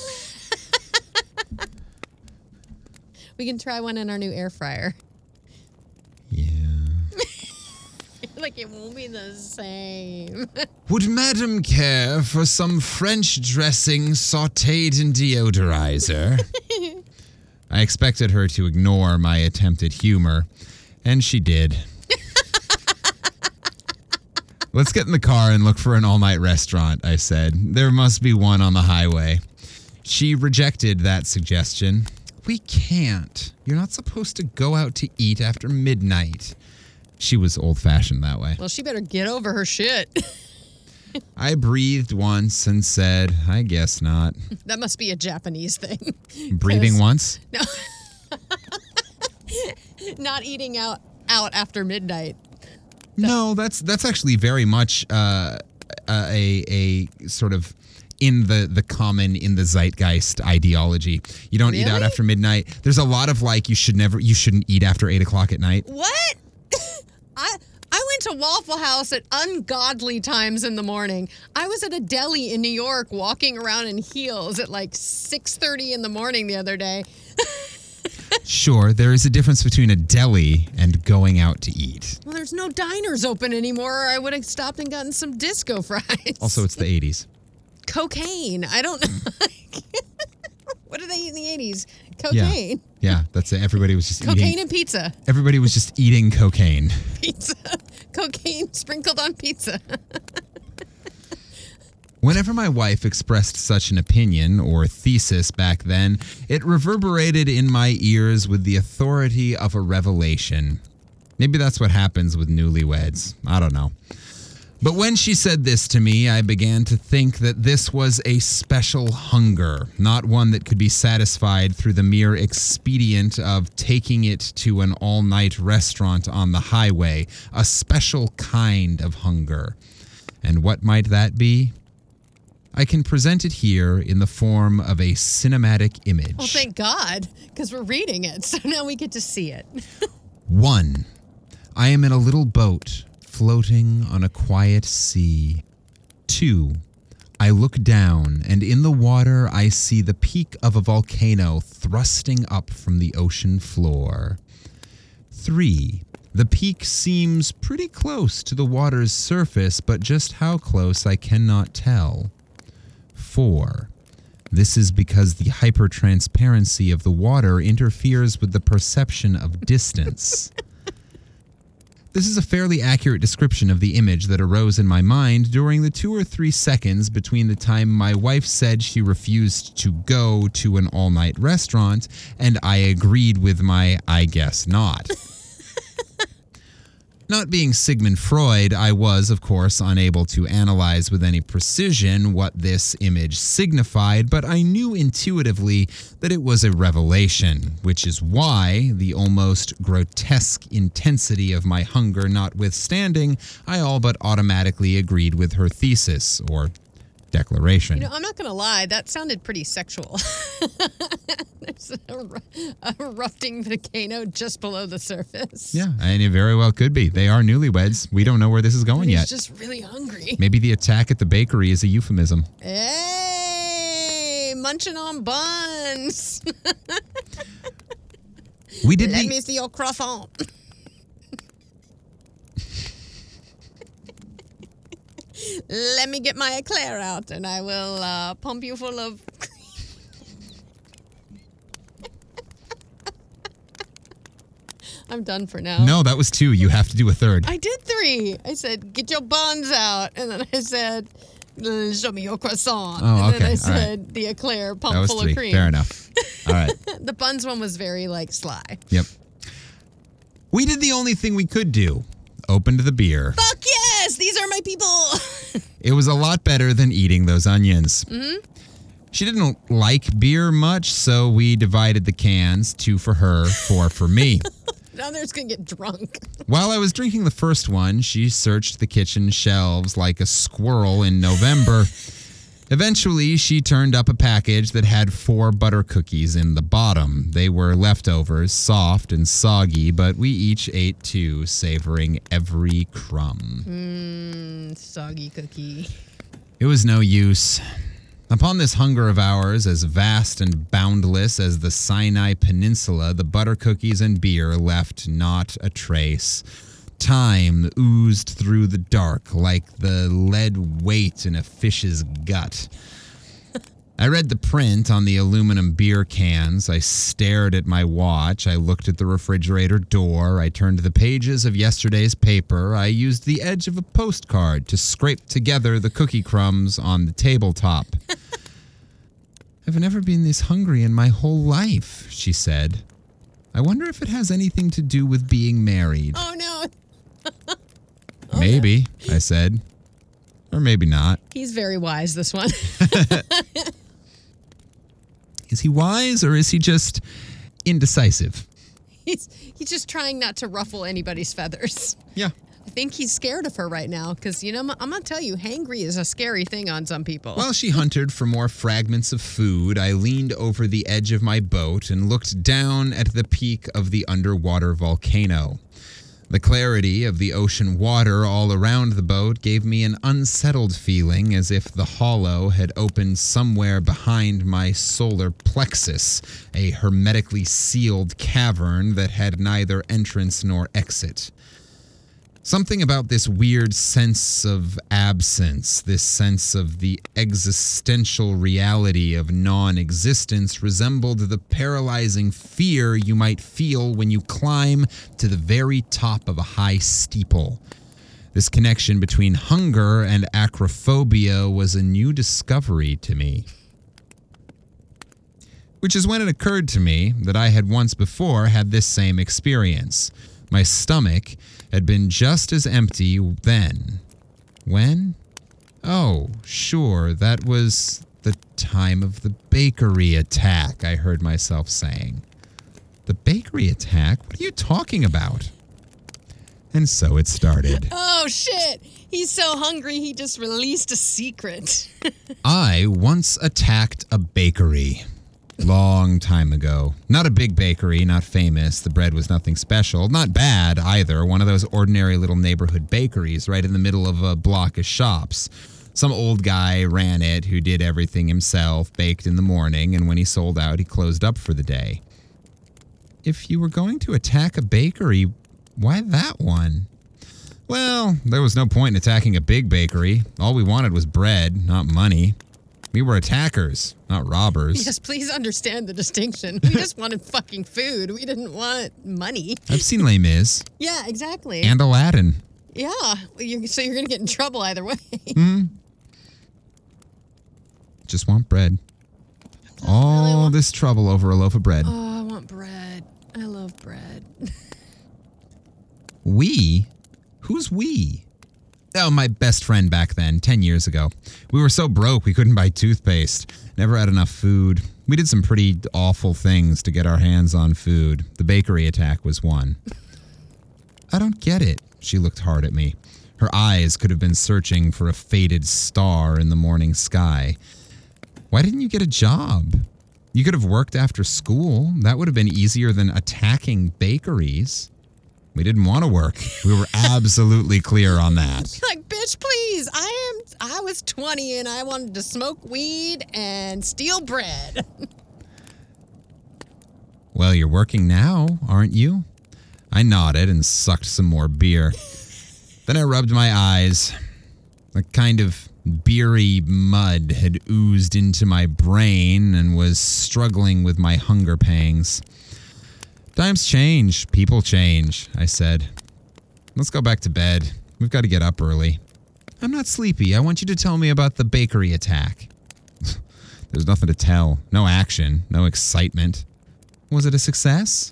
We can try one in our new air fryer. Yeah. like it won't be the same. Would Madam care for some French dressing sauteed in deodorizer? I expected her to ignore my attempted humor, and she did. Let's get in the car and look for an all night restaurant, I said. There must be one on the highway. She rejected that suggestion. We can't. You're not supposed to go out to eat after midnight. She was old fashioned that way. well, she better get over her shit. I breathed once and said, I guess not. that must be a Japanese thing. Breathing once? No. not eating out out after midnight. No, that's that's actually very much uh, a a sort of in the the common in the zeitgeist ideology. You don't eat out after midnight. There's a lot of like you should never you shouldn't eat after eight o'clock at night. What? I to Waffle House at ungodly times in the morning. I was at a deli in New York walking around in heels at like 6:30 in the morning the other day. Sure, there is a difference between a deli and going out to eat. Well, there's no diners open anymore or I would have stopped and gotten some disco fries. Also, it's the 80s. cocaine. I don't know. what did they eat in the 80s? Cocaine. Yeah, that's it. Everybody was just eating. Cocaine eating. and pizza. Everybody was just eating cocaine. Pizza. Cocaine sprinkled on pizza. Whenever my wife expressed such an opinion or thesis back then, it reverberated in my ears with the authority of a revelation. Maybe that's what happens with newlyweds. I don't know. But when she said this to me, I began to think that this was a special hunger, not one that could be satisfied through the mere expedient of taking it to an all night restaurant on the highway, a special kind of hunger. And what might that be? I can present it here in the form of a cinematic image. Well, thank God, because we're reading it. So now we get to see it. One, I am in a little boat floating on a quiet sea. Two, I look down, and in the water I see the peak of a volcano thrusting up from the ocean floor. Three, the peak seems pretty close to the water's surface, but just how close I cannot tell. Four, this is because the hypertransparency of the water interferes with the perception of distance. This is a fairly accurate description of the image that arose in my mind during the two or three seconds between the time my wife said she refused to go to an all night restaurant and I agreed with my I guess not. Not being Sigmund Freud, I was, of course, unable to analyze with any precision what this image signified, but I knew intuitively that it was a revelation, which is why, the almost grotesque intensity of my hunger notwithstanding, I all but automatically agreed with her thesis, or declaration. You know, I'm not going to lie, that sounded pretty sexual. There's a, ru- erupting volcano just below the surface. yeah, and it very well could be. They are newlyweds. We don't know where this is going He's yet. just really hungry. Maybe the attack at the bakery is a euphemism. Hey, munching on buns. We did Let the me see your croissant. Let me get my eclair out and I will uh, pump you full of. I'm done for now. No, that was two. You have to do a third. I did three. I said, get your buns out. And then I said, "Uh, show me your croissant. Oh, and okay. then I All right. said, the eclair pump full three. of cream. Fair enough. All right. The buns one was very like sly. Yep. We did the only thing we could do. Opened the beer. Fuck yes, these are my people. It was a lot better than eating those onions. Mm-hmm. She didn't like beer much, so we divided the cans two for her, four for me. Down there, it's gonna get drunk. While I was drinking the first one, she searched the kitchen shelves like a squirrel in November. Eventually, she turned up a package that had four butter cookies in the bottom. They were leftovers, soft and soggy, but we each ate two, savoring every crumb. Mmm, soggy cookie. It was no use. Upon this hunger of ours, as vast and boundless as the Sinai Peninsula, the butter cookies and beer left not a trace. Time oozed through the dark like the lead weight in a fish's gut. I read the print on the aluminum beer cans. I stared at my watch. I looked at the refrigerator door. I turned the pages of yesterday's paper. I used the edge of a postcard to scrape together the cookie crumbs on the tabletop. I've never been this hungry in my whole life, she said. I wonder if it has anything to do with being married. Oh no, maybe, I said. Or maybe not. he's very wise. This one. Is he wise or is he just indecisive? he's he's just trying not to ruffle anybody's feathers. Yeah. I think he's scared of her right now because you know I'm, I'm gonna tell you, hangry is a scary thing on some people. While she hunted for more fragments of food, I leaned over the edge of my boat and looked down at the peak of the underwater volcano. The clarity of the ocean water all around the boat gave me an unsettled feeling as if the hollow had opened somewhere behind my solar plexus, a hermetically sealed cavern that had neither entrance nor exit. Something about this weird sense of absence, this sense of the existential reality of non existence, resembled the paralyzing fear you might feel when you climb to the very top of a high steeple. This connection between hunger and acrophobia was a new discovery to me. Which is when it occurred to me that I had once before had this same experience. My stomach had been just as empty then. When? Oh, sure, that was the time of the bakery attack, I heard myself saying. The bakery attack? What are you talking about? And so it started. oh shit! He's so hungry he just released a secret. I once attacked a bakery. Long time ago. Not a big bakery, not famous. The bread was nothing special. Not bad either. One of those ordinary little neighborhood bakeries right in the middle of a block of shops. Some old guy ran it who did everything himself, baked in the morning, and when he sold out, he closed up for the day. If you were going to attack a bakery, why that one? Well, there was no point in attacking a big bakery. All we wanted was bread, not money. We were attackers, not robbers. yes, please understand the distinction. We just wanted fucking food. We didn't want money. I've seen Les Mis Yeah, exactly. and Aladdin. yeah, you're, so you're gonna get in trouble either way. Hmm. Just want bread. All this trouble over a loaf of bread. Oh, I want bread. I love bread. We? Who's we? Oh, my best friend back then, 10 years ago. We were so broke we couldn't buy toothpaste. Never had enough food. We did some pretty awful things to get our hands on food. The bakery attack was one. I don't get it. She looked hard at me. Her eyes could have been searching for a faded star in the morning sky. Why didn't you get a job? You could have worked after school. That would have been easier than attacking bakeries. We didn't want to work. We were absolutely clear on that. like, bitch, please. I am. I was 20 and I wanted to smoke weed and steal bread. Well, you're working now, aren't you? I nodded and sucked some more beer. then I rubbed my eyes. A kind of beery mud had oozed into my brain and was struggling with my hunger pangs. Times change, people change, I said. Let's go back to bed. We've got to get up early. I'm not sleepy. I want you to tell me about the bakery attack. There's nothing to tell. No action, no excitement. Was it a success?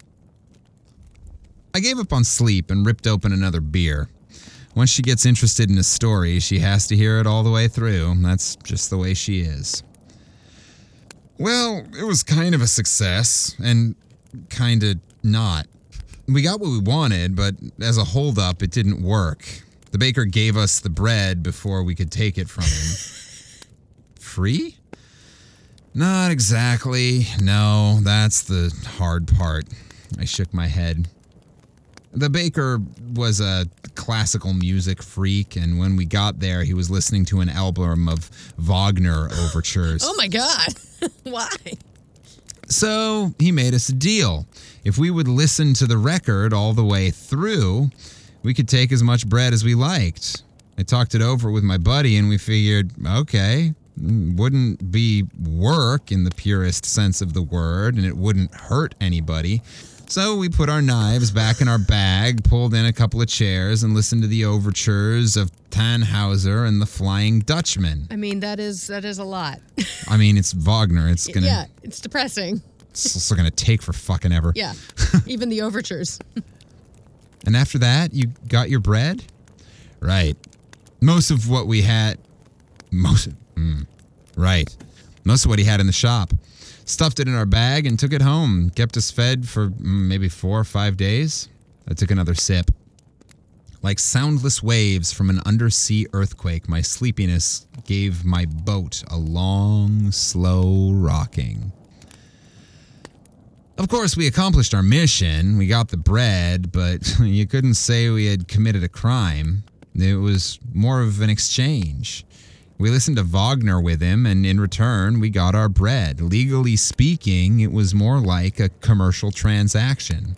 I gave up on sleep and ripped open another beer. Once she gets interested in a story, she has to hear it all the way through. That's just the way she is. Well, it was kind of a success, and kind of not. we got what we wanted, but as a holdup, it didn't work. The baker gave us the bread before we could take it from him. Free? Not exactly. No, that's the hard part. I shook my head. The baker was a classical music freak, and when we got there, he was listening to an album of Wagner overtures. Oh my God. Why? So he made us a deal. If we would listen to the record all the way through, we could take as much bread as we liked. I talked it over with my buddy, and we figured, okay, wouldn't be work in the purest sense of the word, and it wouldn't hurt anybody. So we put our knives back in our bag, pulled in a couple of chairs, and listened to the overtures of Tannhauser and the Flying Dutchman. I mean, that is that is a lot. I mean, it's Wagner. It's gonna, yeah, it's depressing. it's also gonna take for fucking ever. Yeah, even the overtures. And after that, you got your bread? Right. Most of what we had. Most. Mm, right. Most of what he had in the shop. Stuffed it in our bag and took it home. Kept us fed for mm, maybe four or five days. I took another sip. Like soundless waves from an undersea earthquake, my sleepiness gave my boat a long, slow rocking. Of course, we accomplished our mission. We got the bread, but you couldn't say we had committed a crime. It was more of an exchange. We listened to Wagner with him, and in return, we got our bread. Legally speaking, it was more like a commercial transaction.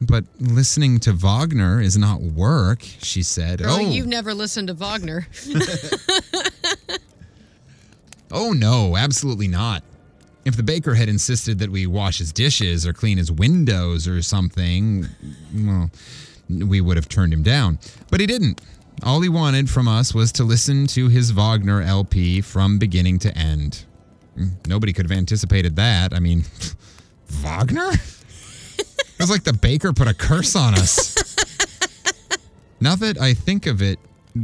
But listening to Wagner is not work, she said. Girl, oh, you've never listened to Wagner. Oh, no, absolutely not. If the baker had insisted that we wash his dishes or clean his windows or something, well, we would have turned him down. But he didn't. All he wanted from us was to listen to his Wagner LP from beginning to end. Nobody could have anticipated that. I mean, Wagner? It was like the baker put a curse on us. now that I think of it,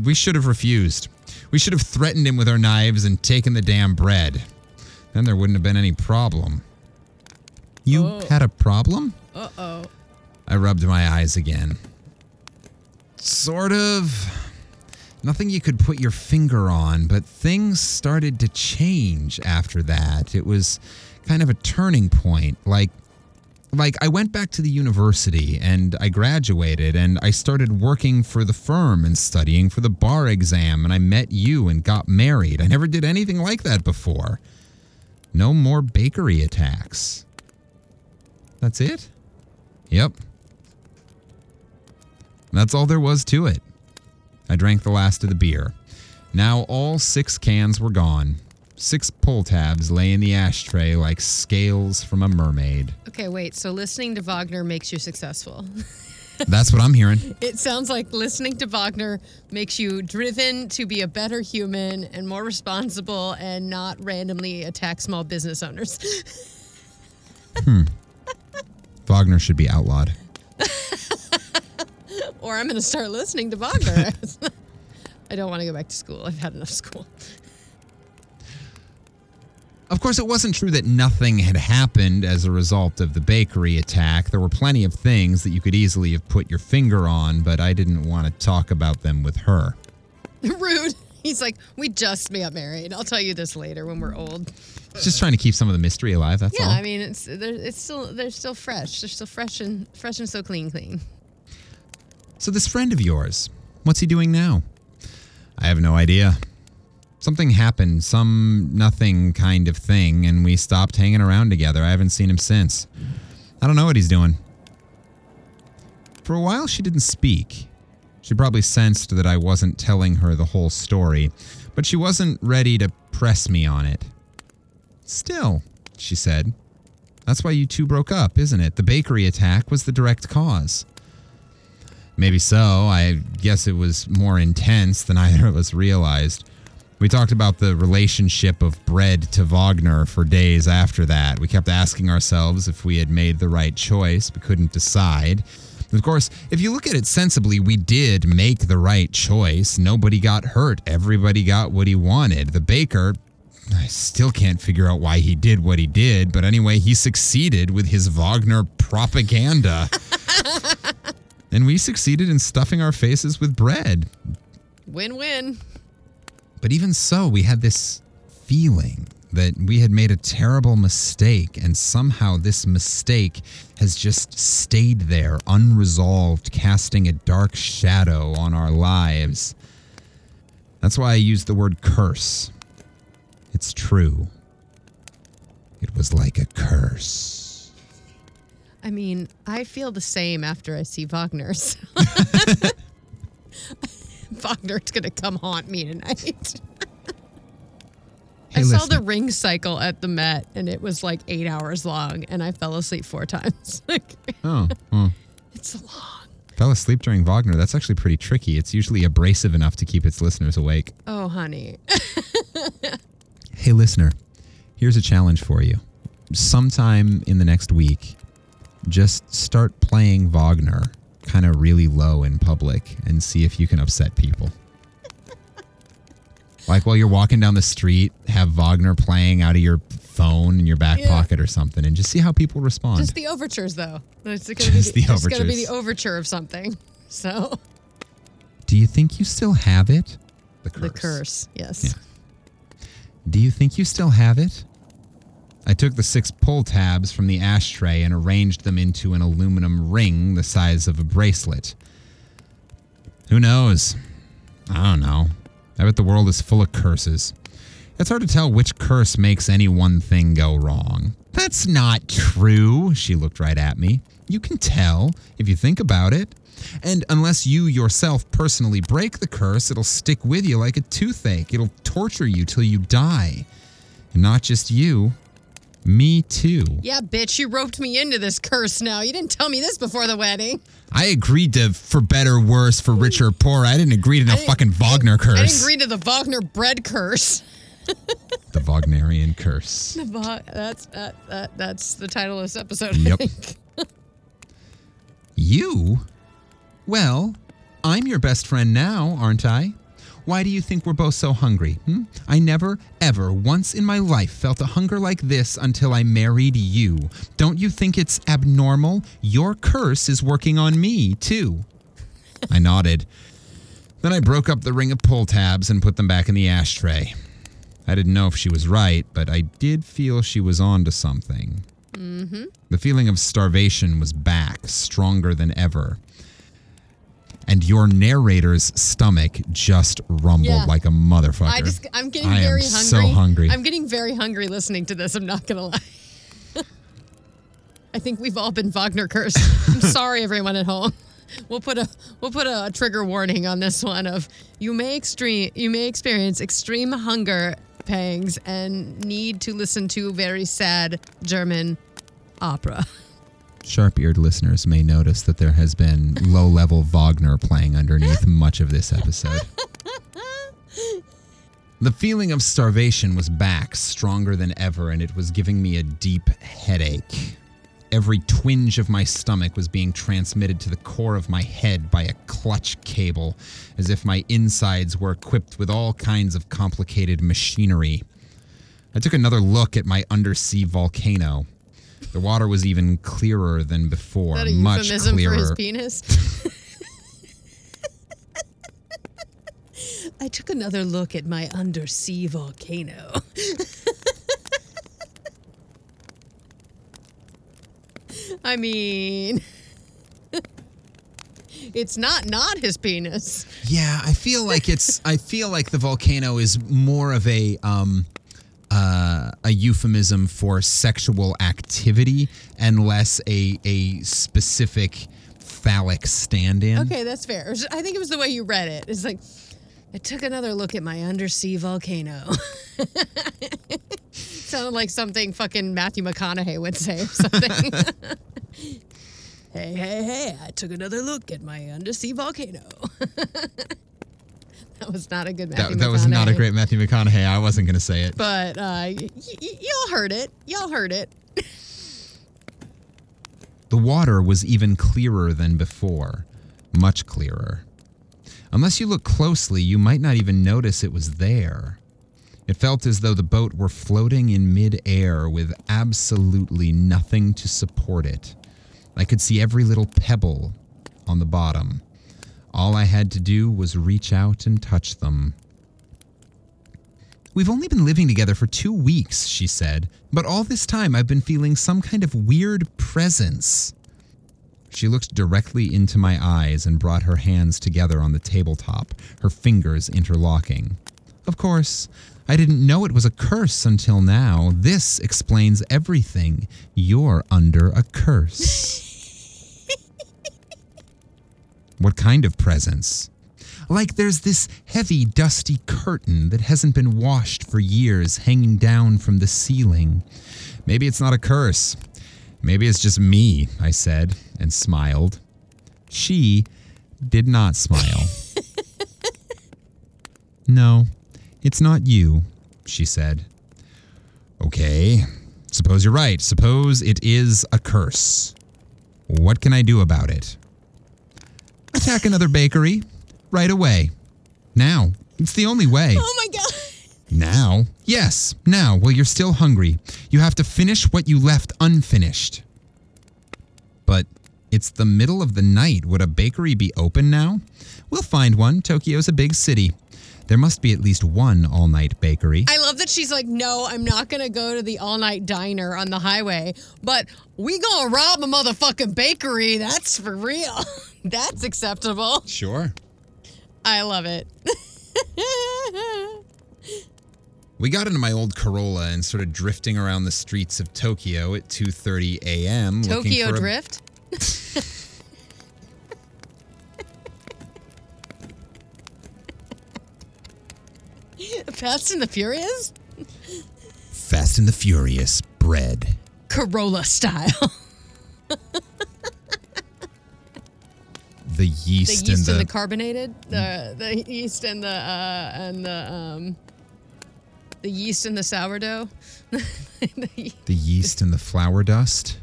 we should have refused. We should have threatened him with our knives and taken the damn bread. Then there wouldn't have been any problem. You Oh. had a problem? Uh oh. I rubbed my eyes again. Sort of. Nothing you could put your finger on, but things started to change after that. It was kind of a turning point. Like, like I went back to the university and I graduated and I started working for the firm and studying for the bar exam and I met you and got married. I never did anything like that before. No more bakery attacks. That's it? Yep. That's all there was to it. I drank the last of the beer. Now all six cans were gone. Six pull tabs lay in the ashtray like scales from a mermaid. Okay, wait. So listening to Wagner makes you successful. That's what I'm hearing. It sounds like listening to Wagner makes you driven to be a better human and more responsible and not randomly attack small business owners. hmm. Wagner should be outlawed. or I'm going to start listening to Wagner. I don't want to go back to school. I've had enough school. Of course, it wasn't true that nothing had happened as a result of the bakery attack. There were plenty of things that you could easily have put your finger on, but I didn't want to talk about them with her. Rude. He's like, we just got married. I'll tell you this later when we're old. Just trying to keep some of the mystery alive, that's Yeah, all. I mean, it's they're, it's still they're still fresh. They're still fresh and fresh and so clean, clean. So, this friend of yours, what's he doing now? I have no idea. Something happened, some nothing kind of thing, and we stopped hanging around together. I haven't seen him since. I don't know what he's doing. For a while, she didn't speak. She probably sensed that I wasn't telling her the whole story, but she wasn't ready to press me on it. Still, she said, that's why you two broke up, isn't it? The bakery attack was the direct cause. Maybe so. I guess it was more intense than either of us realized. We talked about the relationship of bread to Wagner for days after that. We kept asking ourselves if we had made the right choice, but couldn't decide. Of course, if you look at it sensibly, we did make the right choice. Nobody got hurt. Everybody got what he wanted. The baker, I still can't figure out why he did what he did, but anyway, he succeeded with his Wagner propaganda. and we succeeded in stuffing our faces with bread. Win win. But even so, we had this feeling that we had made a terrible mistake, and somehow this mistake has just stayed there, unresolved, casting a dark shadow on our lives. That's why I used the word curse. It's true. It was like a curse. I mean, I feel the same after I see Wagner's. Wagner's gonna come haunt me tonight. Hey, I saw the ring cycle at the Met and it was like eight hours long and I fell asleep four times. like, Oh, well, it's long. fell asleep during Wagner. That's actually pretty tricky. It's usually abrasive enough to keep its listeners awake. Oh, honey. Hey, listener, here's a challenge for you. Sometime in the next week, just start playing Wagner kind of really low in public and see if you can upset people. like while you're walking down the street, have Wagner playing out of your phone in your back Yeah. pocket or something and just see how people respond. Just the overtures, though. It's gonna Just be the it's gonna be the overture of something. So Do you think you still have it? The curse. the curse, yes. Yeah. Do you think you still have it? I took the six pull tabs from the ashtray and arranged them into an aluminum ring the size of a bracelet. Who knows? I don't know. I bet the world is full of curses. It's hard to tell which curse makes any one thing go wrong. That's not true, she looked right at me. You can tell if you think about it. And unless you yourself personally break the curse, it'll stick with you like a toothache. It'll torture you till you die. And not just you, me too. Yeah, bitch, you roped me into this curse now. You didn't tell me this before the wedding. I agreed to for better, worse, for richer, or poor. I didn't agree to no fucking Wagner curse. I didn't agree to the Wagner bread curse. the Wagnerian curse. The Va- that's that, that that's the title of this episode. Yep. You? Well, I'm your best friend now, aren't I? Why do you think we're both so hungry? Hmm? I never, ever, once in my life felt a hunger like this until I married you. Don't you think it's abnormal? Your curse is working on me, too. I nodded. Then I broke up the ring of pull tabs and put them back in the ashtray. I didn't know if she was right, but I did feel she was on to something. The feeling of starvation was back, stronger than ever. And your narrator's stomach just rumbled Yeah. like a motherfucker. I just I'm getting I am very so hungry. hungry. I'm getting very hungry listening to this. I'm not gonna lie. I think we've all been Wagner cursed. I'm sorry, everyone at home. We'll put a we'll put a trigger warning on this one of you may extreme you may experience extreme hunger pangs and need to listen to very sad German opera. Sharp eared listeners may notice that there has been low level Wagner playing underneath much of this episode. The feeling of starvation was back, stronger than ever, and it was giving me a deep headache. Every twinge of my stomach was being transmitted to the core of my head by a clutch cable, as if my insides were equipped with all kinds of complicated machinery. I took another look at my undersea volcano. The water was even clearer than before, Is that a much euphemism clearer. for his penis? I took another look at my undersea volcano. I mean, it's not not his penis. Yeah, I feel like it's. I feel like the volcano is more of a um, uh, a euphemism for sexual activity and less a a specific phallic stand-in. Okay, that's fair. I think it was the way you read it. It's like, I took another look at my undersea volcano. Sounded like something fucking Matthew McConaughey would say or something. hey, hey, hey, I took another look at my undersea volcano. that was not a good Matthew That, that was not a great Matthew McConaughey. I wasn't going to say it. But uh, y- y- y'all heard it. Y'all heard it. The water was even clearer than before, much clearer. Unless you look closely, you might not even notice it was there. It felt as though the boat were floating in mid-air with absolutely nothing to support it. I could see every little pebble on the bottom. All I had to do was reach out and touch them. We've only been living together for two weeks, she said, but all this time I've been feeling some kind of weird presence. She looked directly into my eyes and brought her hands together on the tabletop, her fingers interlocking. Of course, I didn't know it was a curse until now. This explains everything. You're under a curse. what kind of presence? Like there's this heavy, dusty curtain that hasn't been washed for years hanging down from the ceiling. Maybe it's not a curse. Maybe it's just me, I said, and smiled. She did not smile. no, it's not you, she said. Okay, suppose you're right. Suppose it is a curse. What can I do about it? Attack another bakery right away. Now. It's the only way. Oh my god. Now? Yes, now, while you're still hungry. You have to finish what you left unfinished. But it's the middle of the night. Would a bakery be open now? We'll find one. Tokyo's a big city. There must be at least one all night bakery. I love that she's like, no, I'm not gonna go to the all night diner on the highway, but we gonna rob a motherfucking bakery. That's for real. That's acceptable. Sure. I love it. We got into my old Corolla and started drifting around the streets of Tokyo at 2:30 a.m. Tokyo Drift. Fast and the Furious? Fast and the Furious bread. Corolla style. The yeast, The yeast, yeast and and the, the carbonated, the the yeast and the uh, and the um, the yeast and the sourdough. the, the yeast and the flour dust.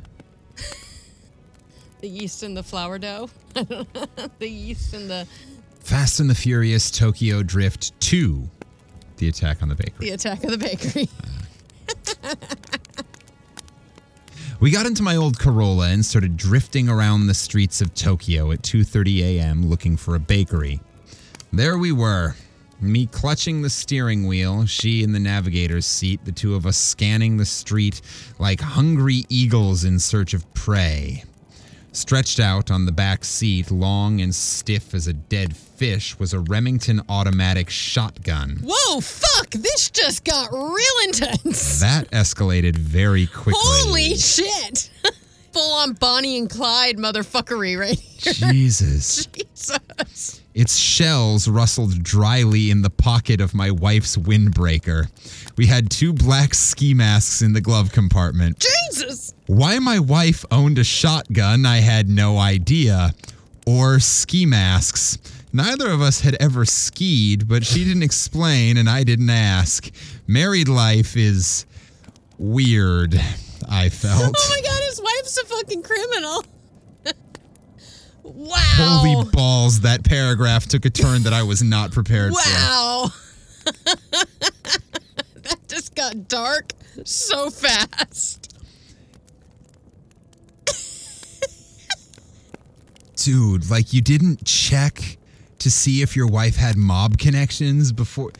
the yeast and the flour dough. the yeast and the Fast and the Furious Tokyo Drift 2. The attack on the bakery. the attack of the bakery. We got into my old Corolla and started drifting around the streets of Tokyo at 2:30 a.m. looking for a bakery. There we were. Me clutching the steering wheel, she in the navigator's seat, the two of us scanning the street like hungry eagles in search of prey. Stretched out on the back seat, long and stiff as a dead fish, was a Remington automatic shotgun. Whoa, fuck! This just got real intense. That escalated very quickly. Holy shit! Full on Bonnie and Clyde motherfuckery right here. Jesus. Jesus. Its shells rustled dryly in the pocket of my wife's windbreaker. We had two black ski masks in the glove compartment. Jesus. Why my wife owned a shotgun, I had no idea. Or ski masks. Neither of us had ever skied, but she didn't explain and I didn't ask. Married life is weird, I felt. Oh my god, his wife's a fucking criminal. wow. Holy balls, that paragraph took a turn that I was not prepared for. wow. that just got dark so fast. Dude, like you didn't check to see if your wife had mob connections before.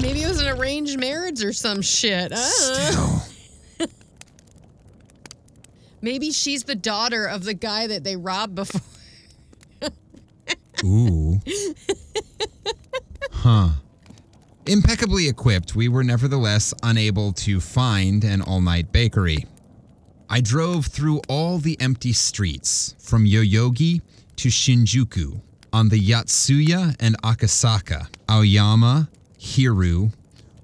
Maybe it was an arranged marriage or some shit. Still. Maybe she's the daughter of the guy that they robbed before. Ooh. Huh. Impeccably equipped, we were nevertheless unable to find an all night bakery. I drove through all the empty streets, from Yoyogi to Shinjuku, on the Yatsuya and Akasaka, Aoyama, Hiru,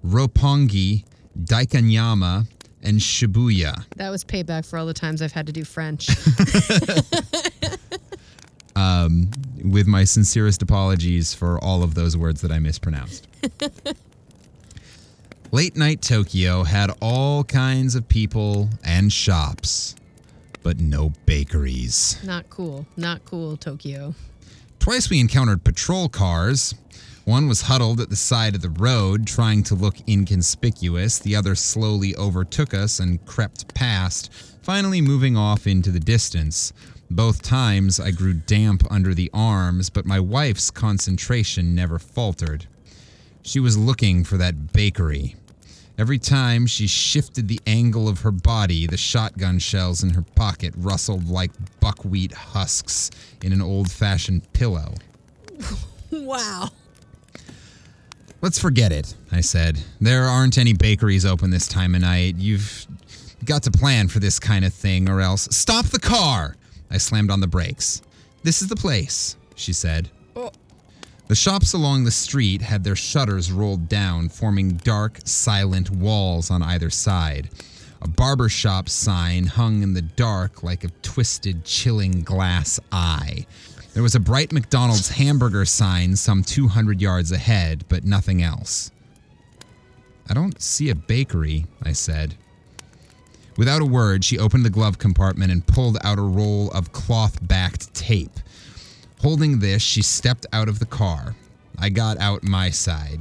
Roppongi, Daikanyama, and Shibuya. That was payback for all the times I've had to do French. Um, with my sincerest apologies for all of those words that I mispronounced. Late night Tokyo had all kinds of people and shops, but no bakeries. Not cool. Not cool, Tokyo. Twice we encountered patrol cars. One was huddled at the side of the road, trying to look inconspicuous. The other slowly overtook us and crept past, finally moving off into the distance. Both times I grew damp under the arms, but my wife's concentration never faltered. She was looking for that bakery. Every time she shifted the angle of her body, the shotgun shells in her pocket rustled like buckwheat husks in an old fashioned pillow. Wow. Let's forget it, I said. There aren't any bakeries open this time of night. You've got to plan for this kind of thing, or else. Stop the car! I slammed on the brakes. This is the place, she said. The shops along the street had their shutters rolled down, forming dark, silent walls on either side. A barber shop sign hung in the dark like a twisted, chilling glass eye. There was a bright McDonald's hamburger sign some 200 yards ahead, but nothing else. I don't see a bakery, I said. Without a word, she opened the glove compartment and pulled out a roll of cloth backed tape. Holding this, she stepped out of the car. I got out my side.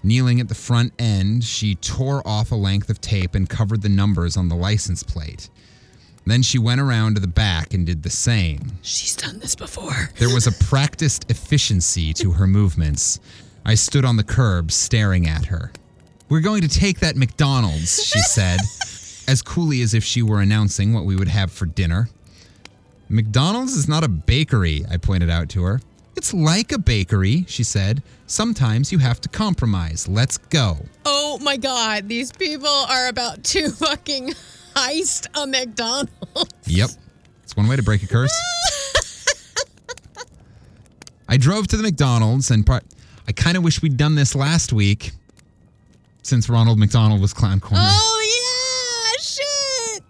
Kneeling at the front end, she tore off a length of tape and covered the numbers on the license plate. Then she went around to the back and did the same. She's done this before. There was a practiced efficiency to her movements. I stood on the curb staring at her. We're going to take that McDonald's, she said, as coolly as if she were announcing what we would have for dinner. McDonald's is not a bakery, I pointed out to her. It's like a bakery, she said. Sometimes you have to compromise. Let's go. Oh my god, these people are about to fucking heist a McDonald's. Yep. It's one way to break a curse. I drove to the McDonald's and par- I kind of wish we'd done this last week since Ronald McDonald was Clown Corner. Oh yeah, shit.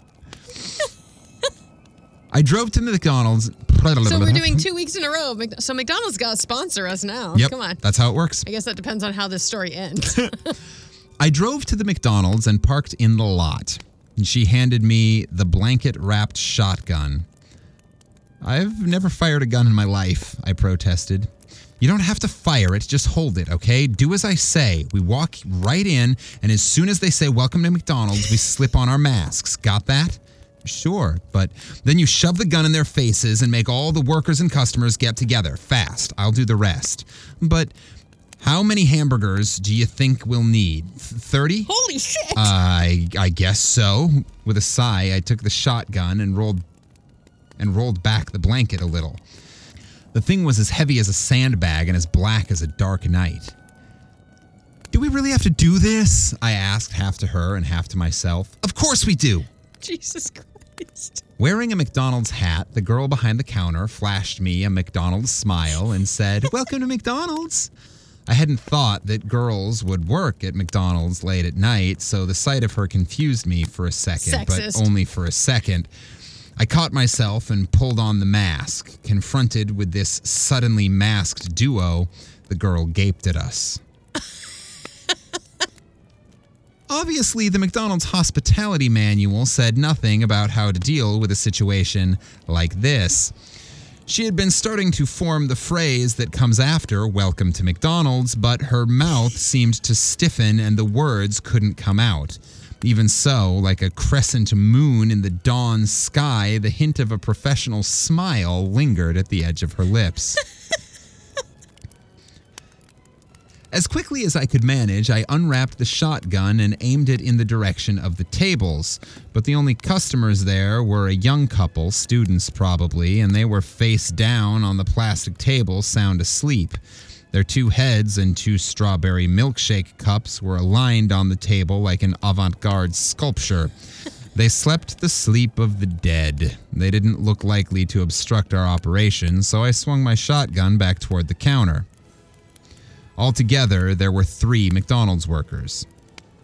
I drove to the McDonald's. So we're doing two weeks in a row. So McDonald's got to sponsor us now. Yep. Come on. That's how it works. I guess that depends on how this story ends. I drove to the McDonald's and parked in the lot. And she handed me the blanket wrapped shotgun. I've never fired a gun in my life, I protested. You don't have to fire it, just hold it, okay? Do as I say. We walk right in, and as soon as they say, Welcome to McDonald's, we slip on our masks. Got that? Sure, but then you shove the gun in their faces and make all the workers and customers get together. Fast. I'll do the rest. But how many hamburgers do you think we'll need? 30? Holy shit. I I guess so. With a sigh, I took the shotgun and rolled and rolled back the blanket a little. The thing was as heavy as a sandbag and as black as a dark night. Do we really have to do this? I asked, half to her and half to myself. Of course we do. Jesus Christ. Wearing a McDonald's hat, the girl behind the counter flashed me a McDonald's smile and said, Welcome to McDonald's. I hadn't thought that girls would work at McDonald's late at night, so the sight of her confused me for a second, Sexist. but only for a second. I caught myself and pulled on the mask. Confronted with this suddenly masked duo, the girl gaped at us. Obviously, the McDonald's hospitality manual said nothing about how to deal with a situation like this. She had been starting to form the phrase that comes after welcome to McDonald's, but her mouth seemed to stiffen and the words couldn't come out. Even so, like a crescent moon in the dawn sky, the hint of a professional smile lingered at the edge of her lips. As quickly as I could manage, I unwrapped the shotgun and aimed it in the direction of the tables. But the only customers there were a young couple, students probably, and they were face down on the plastic table, sound asleep. Their two heads and two strawberry milkshake cups were aligned on the table like an avant garde sculpture. They slept the sleep of the dead. They didn't look likely to obstruct our operation, so I swung my shotgun back toward the counter. Altogether, there were three McDonald's workers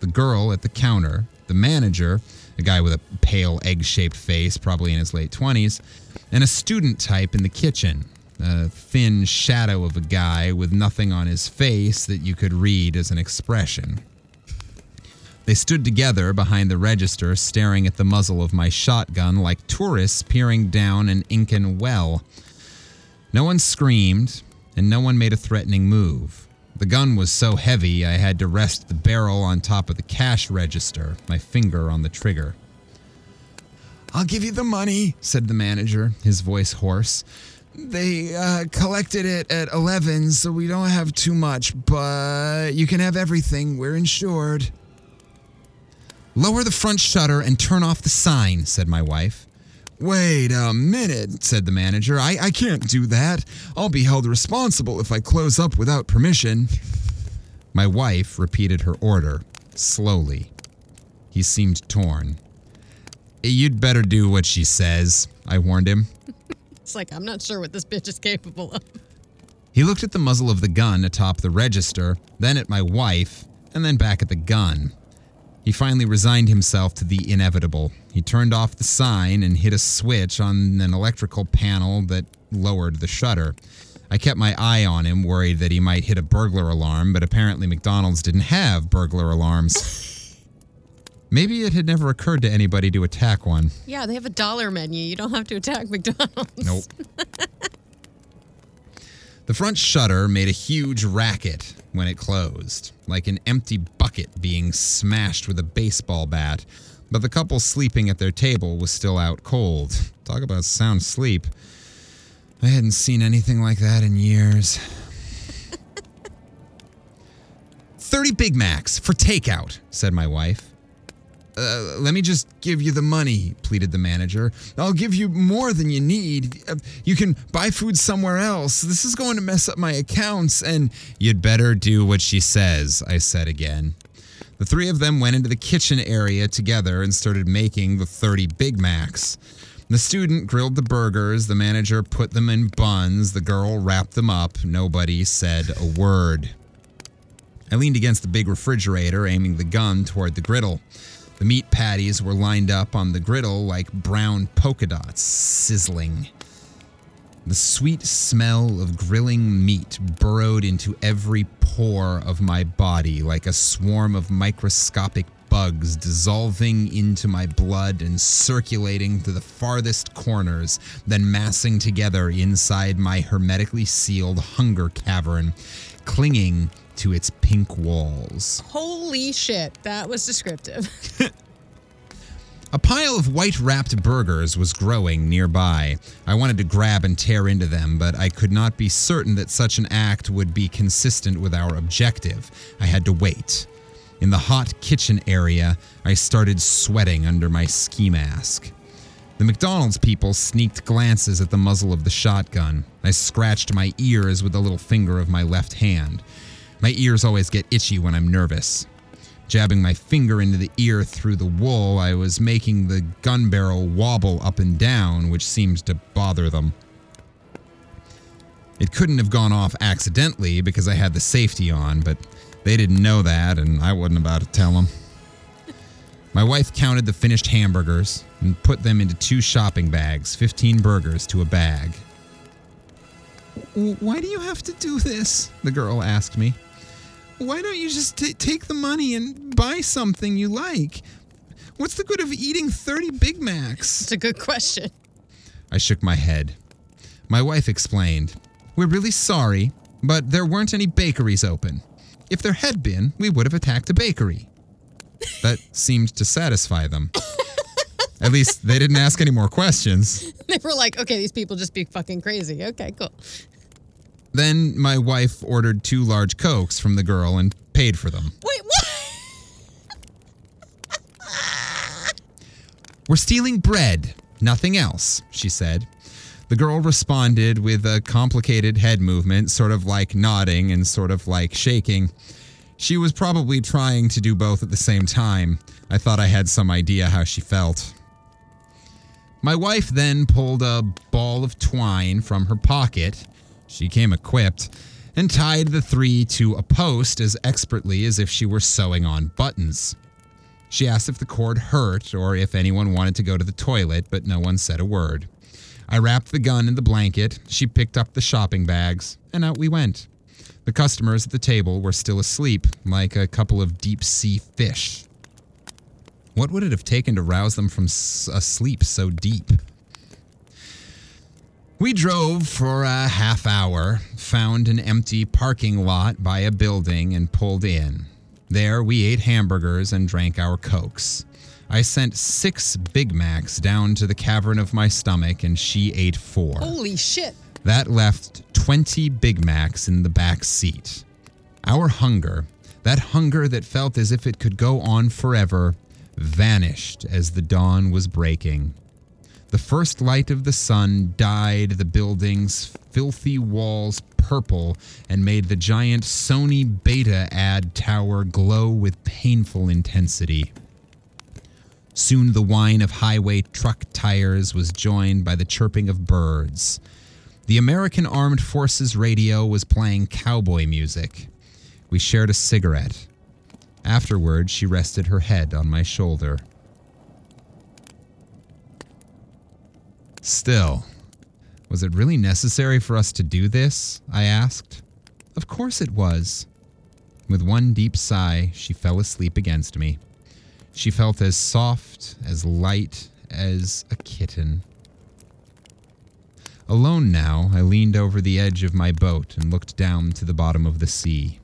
the girl at the counter, the manager, a guy with a pale egg shaped face, probably in his late 20s, and a student type in the kitchen, a thin shadow of a guy with nothing on his face that you could read as an expression. They stood together behind the register, staring at the muzzle of my shotgun like tourists peering down an Incan well. No one screamed, and no one made a threatening move. The gun was so heavy I had to rest the barrel on top of the cash register, my finger on the trigger. I'll give you the money, said the manager, his voice hoarse. They uh, collected it at 11, so we don't have too much, but you can have everything. We're insured. Lower the front shutter and turn off the sign, said my wife. Wait a minute, said the manager. I, I can't do that. I'll be held responsible if I close up without permission. My wife repeated her order, slowly. He seemed torn. You'd better do what she says, I warned him. It's like, I'm not sure what this bitch is capable of. He looked at the muzzle of the gun atop the register, then at my wife, and then back at the gun. He finally resigned himself to the inevitable. He turned off the sign and hit a switch on an electrical panel that lowered the shutter. I kept my eye on him, worried that he might hit a burglar alarm, but apparently McDonald's didn't have burglar alarms. Maybe it had never occurred to anybody to attack one. Yeah, they have a dollar menu. You don't have to attack McDonald's. Nope. the front shutter made a huge racket when it closed, like an empty bucket being smashed with a baseball bat. But the couple sleeping at their table was still out cold. Talk about sound sleep. I hadn't seen anything like that in years. 30 Big Macs for takeout, said my wife. Uh, let me just give you the money, pleaded the manager. I'll give you more than you need. You can buy food somewhere else. This is going to mess up my accounts, and you'd better do what she says, I said again. The three of them went into the kitchen area together and started making the 30 Big Macs. The student grilled the burgers, the manager put them in buns, the girl wrapped them up. Nobody said a word. I leaned against the big refrigerator, aiming the gun toward the griddle. The meat patties were lined up on the griddle like brown polka dots, sizzling. The sweet smell of grilling meat burrowed into every pore of my body like a swarm of microscopic bugs dissolving into my blood and circulating to the farthest corners, then massing together inside my hermetically sealed hunger cavern, clinging to its pink walls. Holy shit, that was descriptive. A pile of white wrapped burgers was growing nearby. I wanted to grab and tear into them, but I could not be certain that such an act would be consistent with our objective. I had to wait. In the hot kitchen area, I started sweating under my ski mask. The McDonald's people sneaked glances at the muzzle of the shotgun. I scratched my ears with the little finger of my left hand. My ears always get itchy when I'm nervous. Jabbing my finger into the ear through the wool, I was making the gun barrel wobble up and down, which seemed to bother them. It couldn't have gone off accidentally because I had the safety on, but they didn't know that, and I wasn't about to tell them. My wife counted the finished hamburgers and put them into two shopping bags, 15 burgers to a bag. Why do you have to do this? The girl asked me. Why don't you just t- take the money and buy something you like? What's the good of eating 30 Big Macs? It's a good question. I shook my head. My wife explained, We're really sorry, but there weren't any bakeries open. If there had been, we would have attacked a bakery. That seemed to satisfy them. At least they didn't ask any more questions. They were like, okay, these people just be fucking crazy. Okay, cool. Then my wife ordered two large Cokes from the girl and paid for them. Wait, what? We're stealing bread, nothing else, she said. The girl responded with a complicated head movement, sort of like nodding and sort of like shaking. She was probably trying to do both at the same time. I thought I had some idea how she felt. My wife then pulled a ball of twine from her pocket. She came equipped and tied the three to a post as expertly as if she were sewing on buttons. She asked if the cord hurt or if anyone wanted to go to the toilet, but no one said a word. I wrapped the gun in the blanket, she picked up the shopping bags, and out we went. The customers at the table were still asleep, like a couple of deep sea fish. What would it have taken to rouse them from a sleep so deep? We drove for a half hour, found an empty parking lot by a building, and pulled in. There, we ate hamburgers and drank our Cokes. I sent six Big Macs down to the cavern of my stomach, and she ate four. Holy shit. That left 20 Big Macs in the back seat. Our hunger, that hunger that felt as if it could go on forever, vanished as the dawn was breaking. The first light of the sun dyed the building's filthy walls purple and made the giant Sony Beta ad tower glow with painful intensity. Soon the whine of highway truck tires was joined by the chirping of birds. The American Armed Forces radio was playing cowboy music. We shared a cigarette. Afterward, she rested her head on my shoulder. Still, was it really necessary for us to do this? I asked. Of course it was. With one deep sigh, she fell asleep against me. She felt as soft, as light as a kitten. Alone now, I leaned over the edge of my boat and looked down to the bottom of the sea.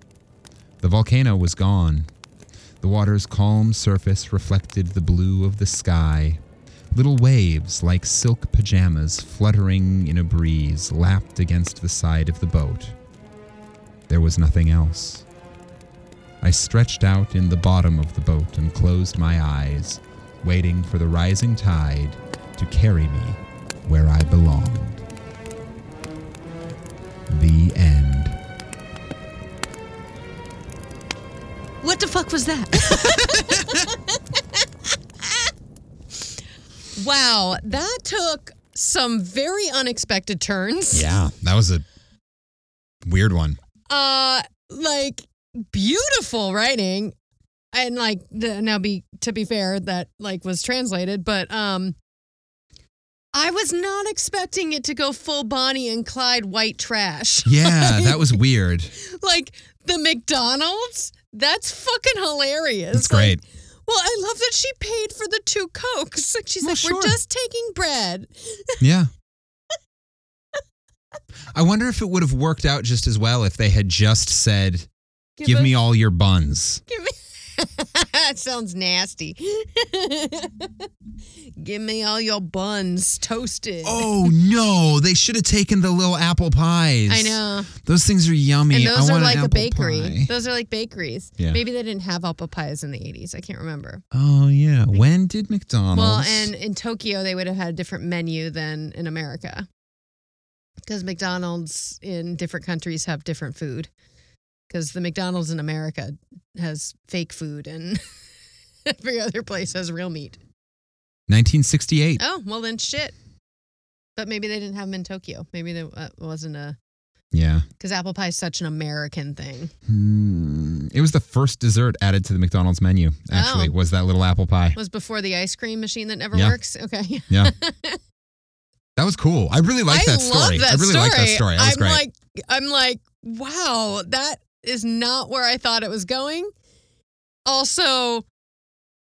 The volcano was gone. The water's calm surface reflected the blue of the sky. Little waves, like silk pajamas fluttering in a breeze, lapped against the side of the boat. There was nothing else. I stretched out in the bottom of the boat and closed my eyes, waiting for the rising tide to carry me where I belonged. The end. What the fuck was that? wow, that took some very unexpected turns. Yeah, that was a weird one. Uh like beautiful writing. And like the, now be to be fair that like was translated, but um I was not expecting it to go full Bonnie and Clyde white trash. Yeah, that was weird. like the McDonald's, that's fucking hilarious. That's Like, great. Well, I love that she paid for the two cokes. Like, She's Well, like, sure. we're just taking bread. Yeah. I wonder if it would have worked out just as well if they had just said, "Give us- me all your buns." Give me. that sounds nasty. Give me all your buns toasted. Oh no, they should have taken the little apple pies. I know. Those things are yummy. And those I are like a bakery. pie. Those are like bakeries. Yeah. Maybe they didn't have apple pies in the 80s. I can't remember. Oh yeah. When did McDonald's? Well, and in Tokyo, they would have had a different menu than in America. Because McDonald's in different countries have different food. Because the McDonald's in America has fake food and every other place has real meat. 1968. Oh, well, then shit. But maybe they didn't have them in Tokyo. Maybe there uh, wasn't a. Yeah. Because apple pie is such an American thing. Hmm. It was the first dessert added to the McDonald's menu. Actually, Oh. was that little apple pie? It was before the ice cream machine that never Yeah. works. Okay. Yeah. That was cool. I really like that story. that I really like that story. That was I'm great. like, I'm like, wow, that is not where I thought it was going. Also,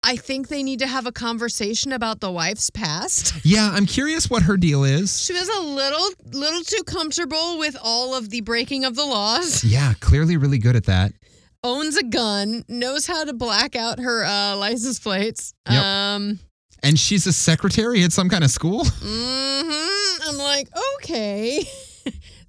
I think they need to have a conversation about the wife's past. yeah, I'm curious what her deal is. She was a little, little too comfortable with all of the breaking of the laws. Yeah, clearly really good at that. Owns a gun, knows how to black out her uh, license plates. Yep. Um, And she's a secretary at some kind of school. hmm I'm like, okay.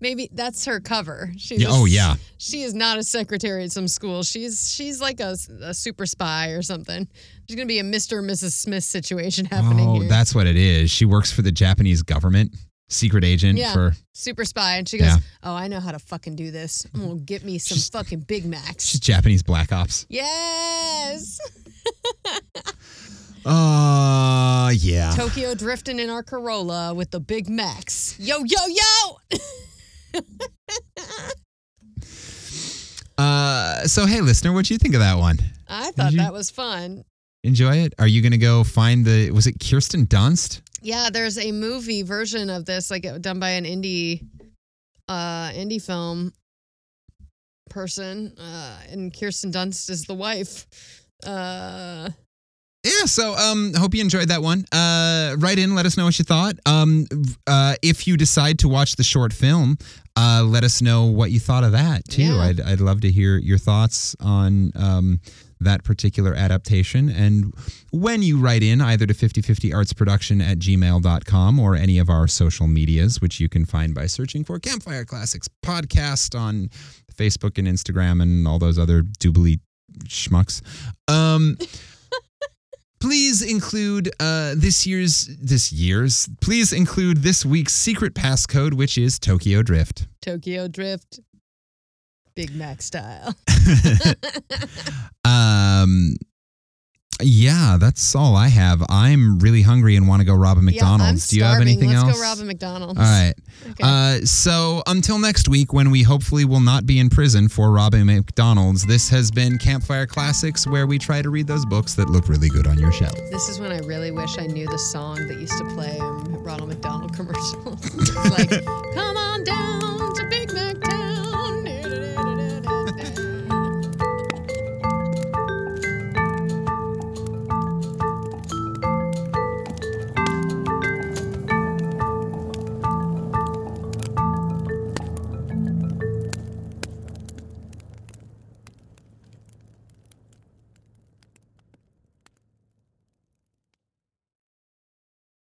Maybe that's her cover. She's Yeah, oh, yeah. She is not a secretary at some school. She's she's like a, a super spy or something. There's gonna be a Mr. and Mrs. Smith situation happening Oh, here. that's what it is. She works for the Japanese government, secret agent Yeah. for. super spy, and she goes, Yeah. "Oh, I know how to fucking do this. I'm gonna get me some She's- fucking Big Macs." She's Japanese black ops. Yes, Uh, yeah. Tokyo drifting in our Corolla with the Big Macs. Yo, yo, yo! Uh, so hey, listener, what do you think of that one? I thought you- that was fun. Enjoy it? Are you gonna go find the? Was it Kirsten Dunst? Yeah, there's a movie version of this, like done by an indie, uh, indie film person, uh, and Kirsten Dunst is the wife. Uh, yeah, so um, hope you enjoyed that one. Uh, write in, let us know what you thought. Um, uh, if you decide to watch the short film, uh, let us know what you thought of that too. Yeah. I'd, I'd love to hear your thoughts on um, that particular adaptation. And when you write in, either to 5050artsproduction at gmail.com or any of our social medias, which you can find by searching for Campfire Classics Podcast on Facebook and Instagram and all those other doobly schmucks. Um, please include uh, this year's this year's please include this week's secret passcode which is tokyo drift Tokyo Drift, Big Mac style. um yeah that's all i have i'm really hungry and want to go rob a mcdonald's yeah, do you have anything Let's else go rob a McDonald's. all right Okay. uh, so until next week when we hopefully will not be in prison for robbing mcdonald's this has been campfire classics where we try to read those books that look really good on your shelf This is when I really wish I knew the song that used to play in Ronald McDonald commercials. It's like, come on down to Big Mac Town.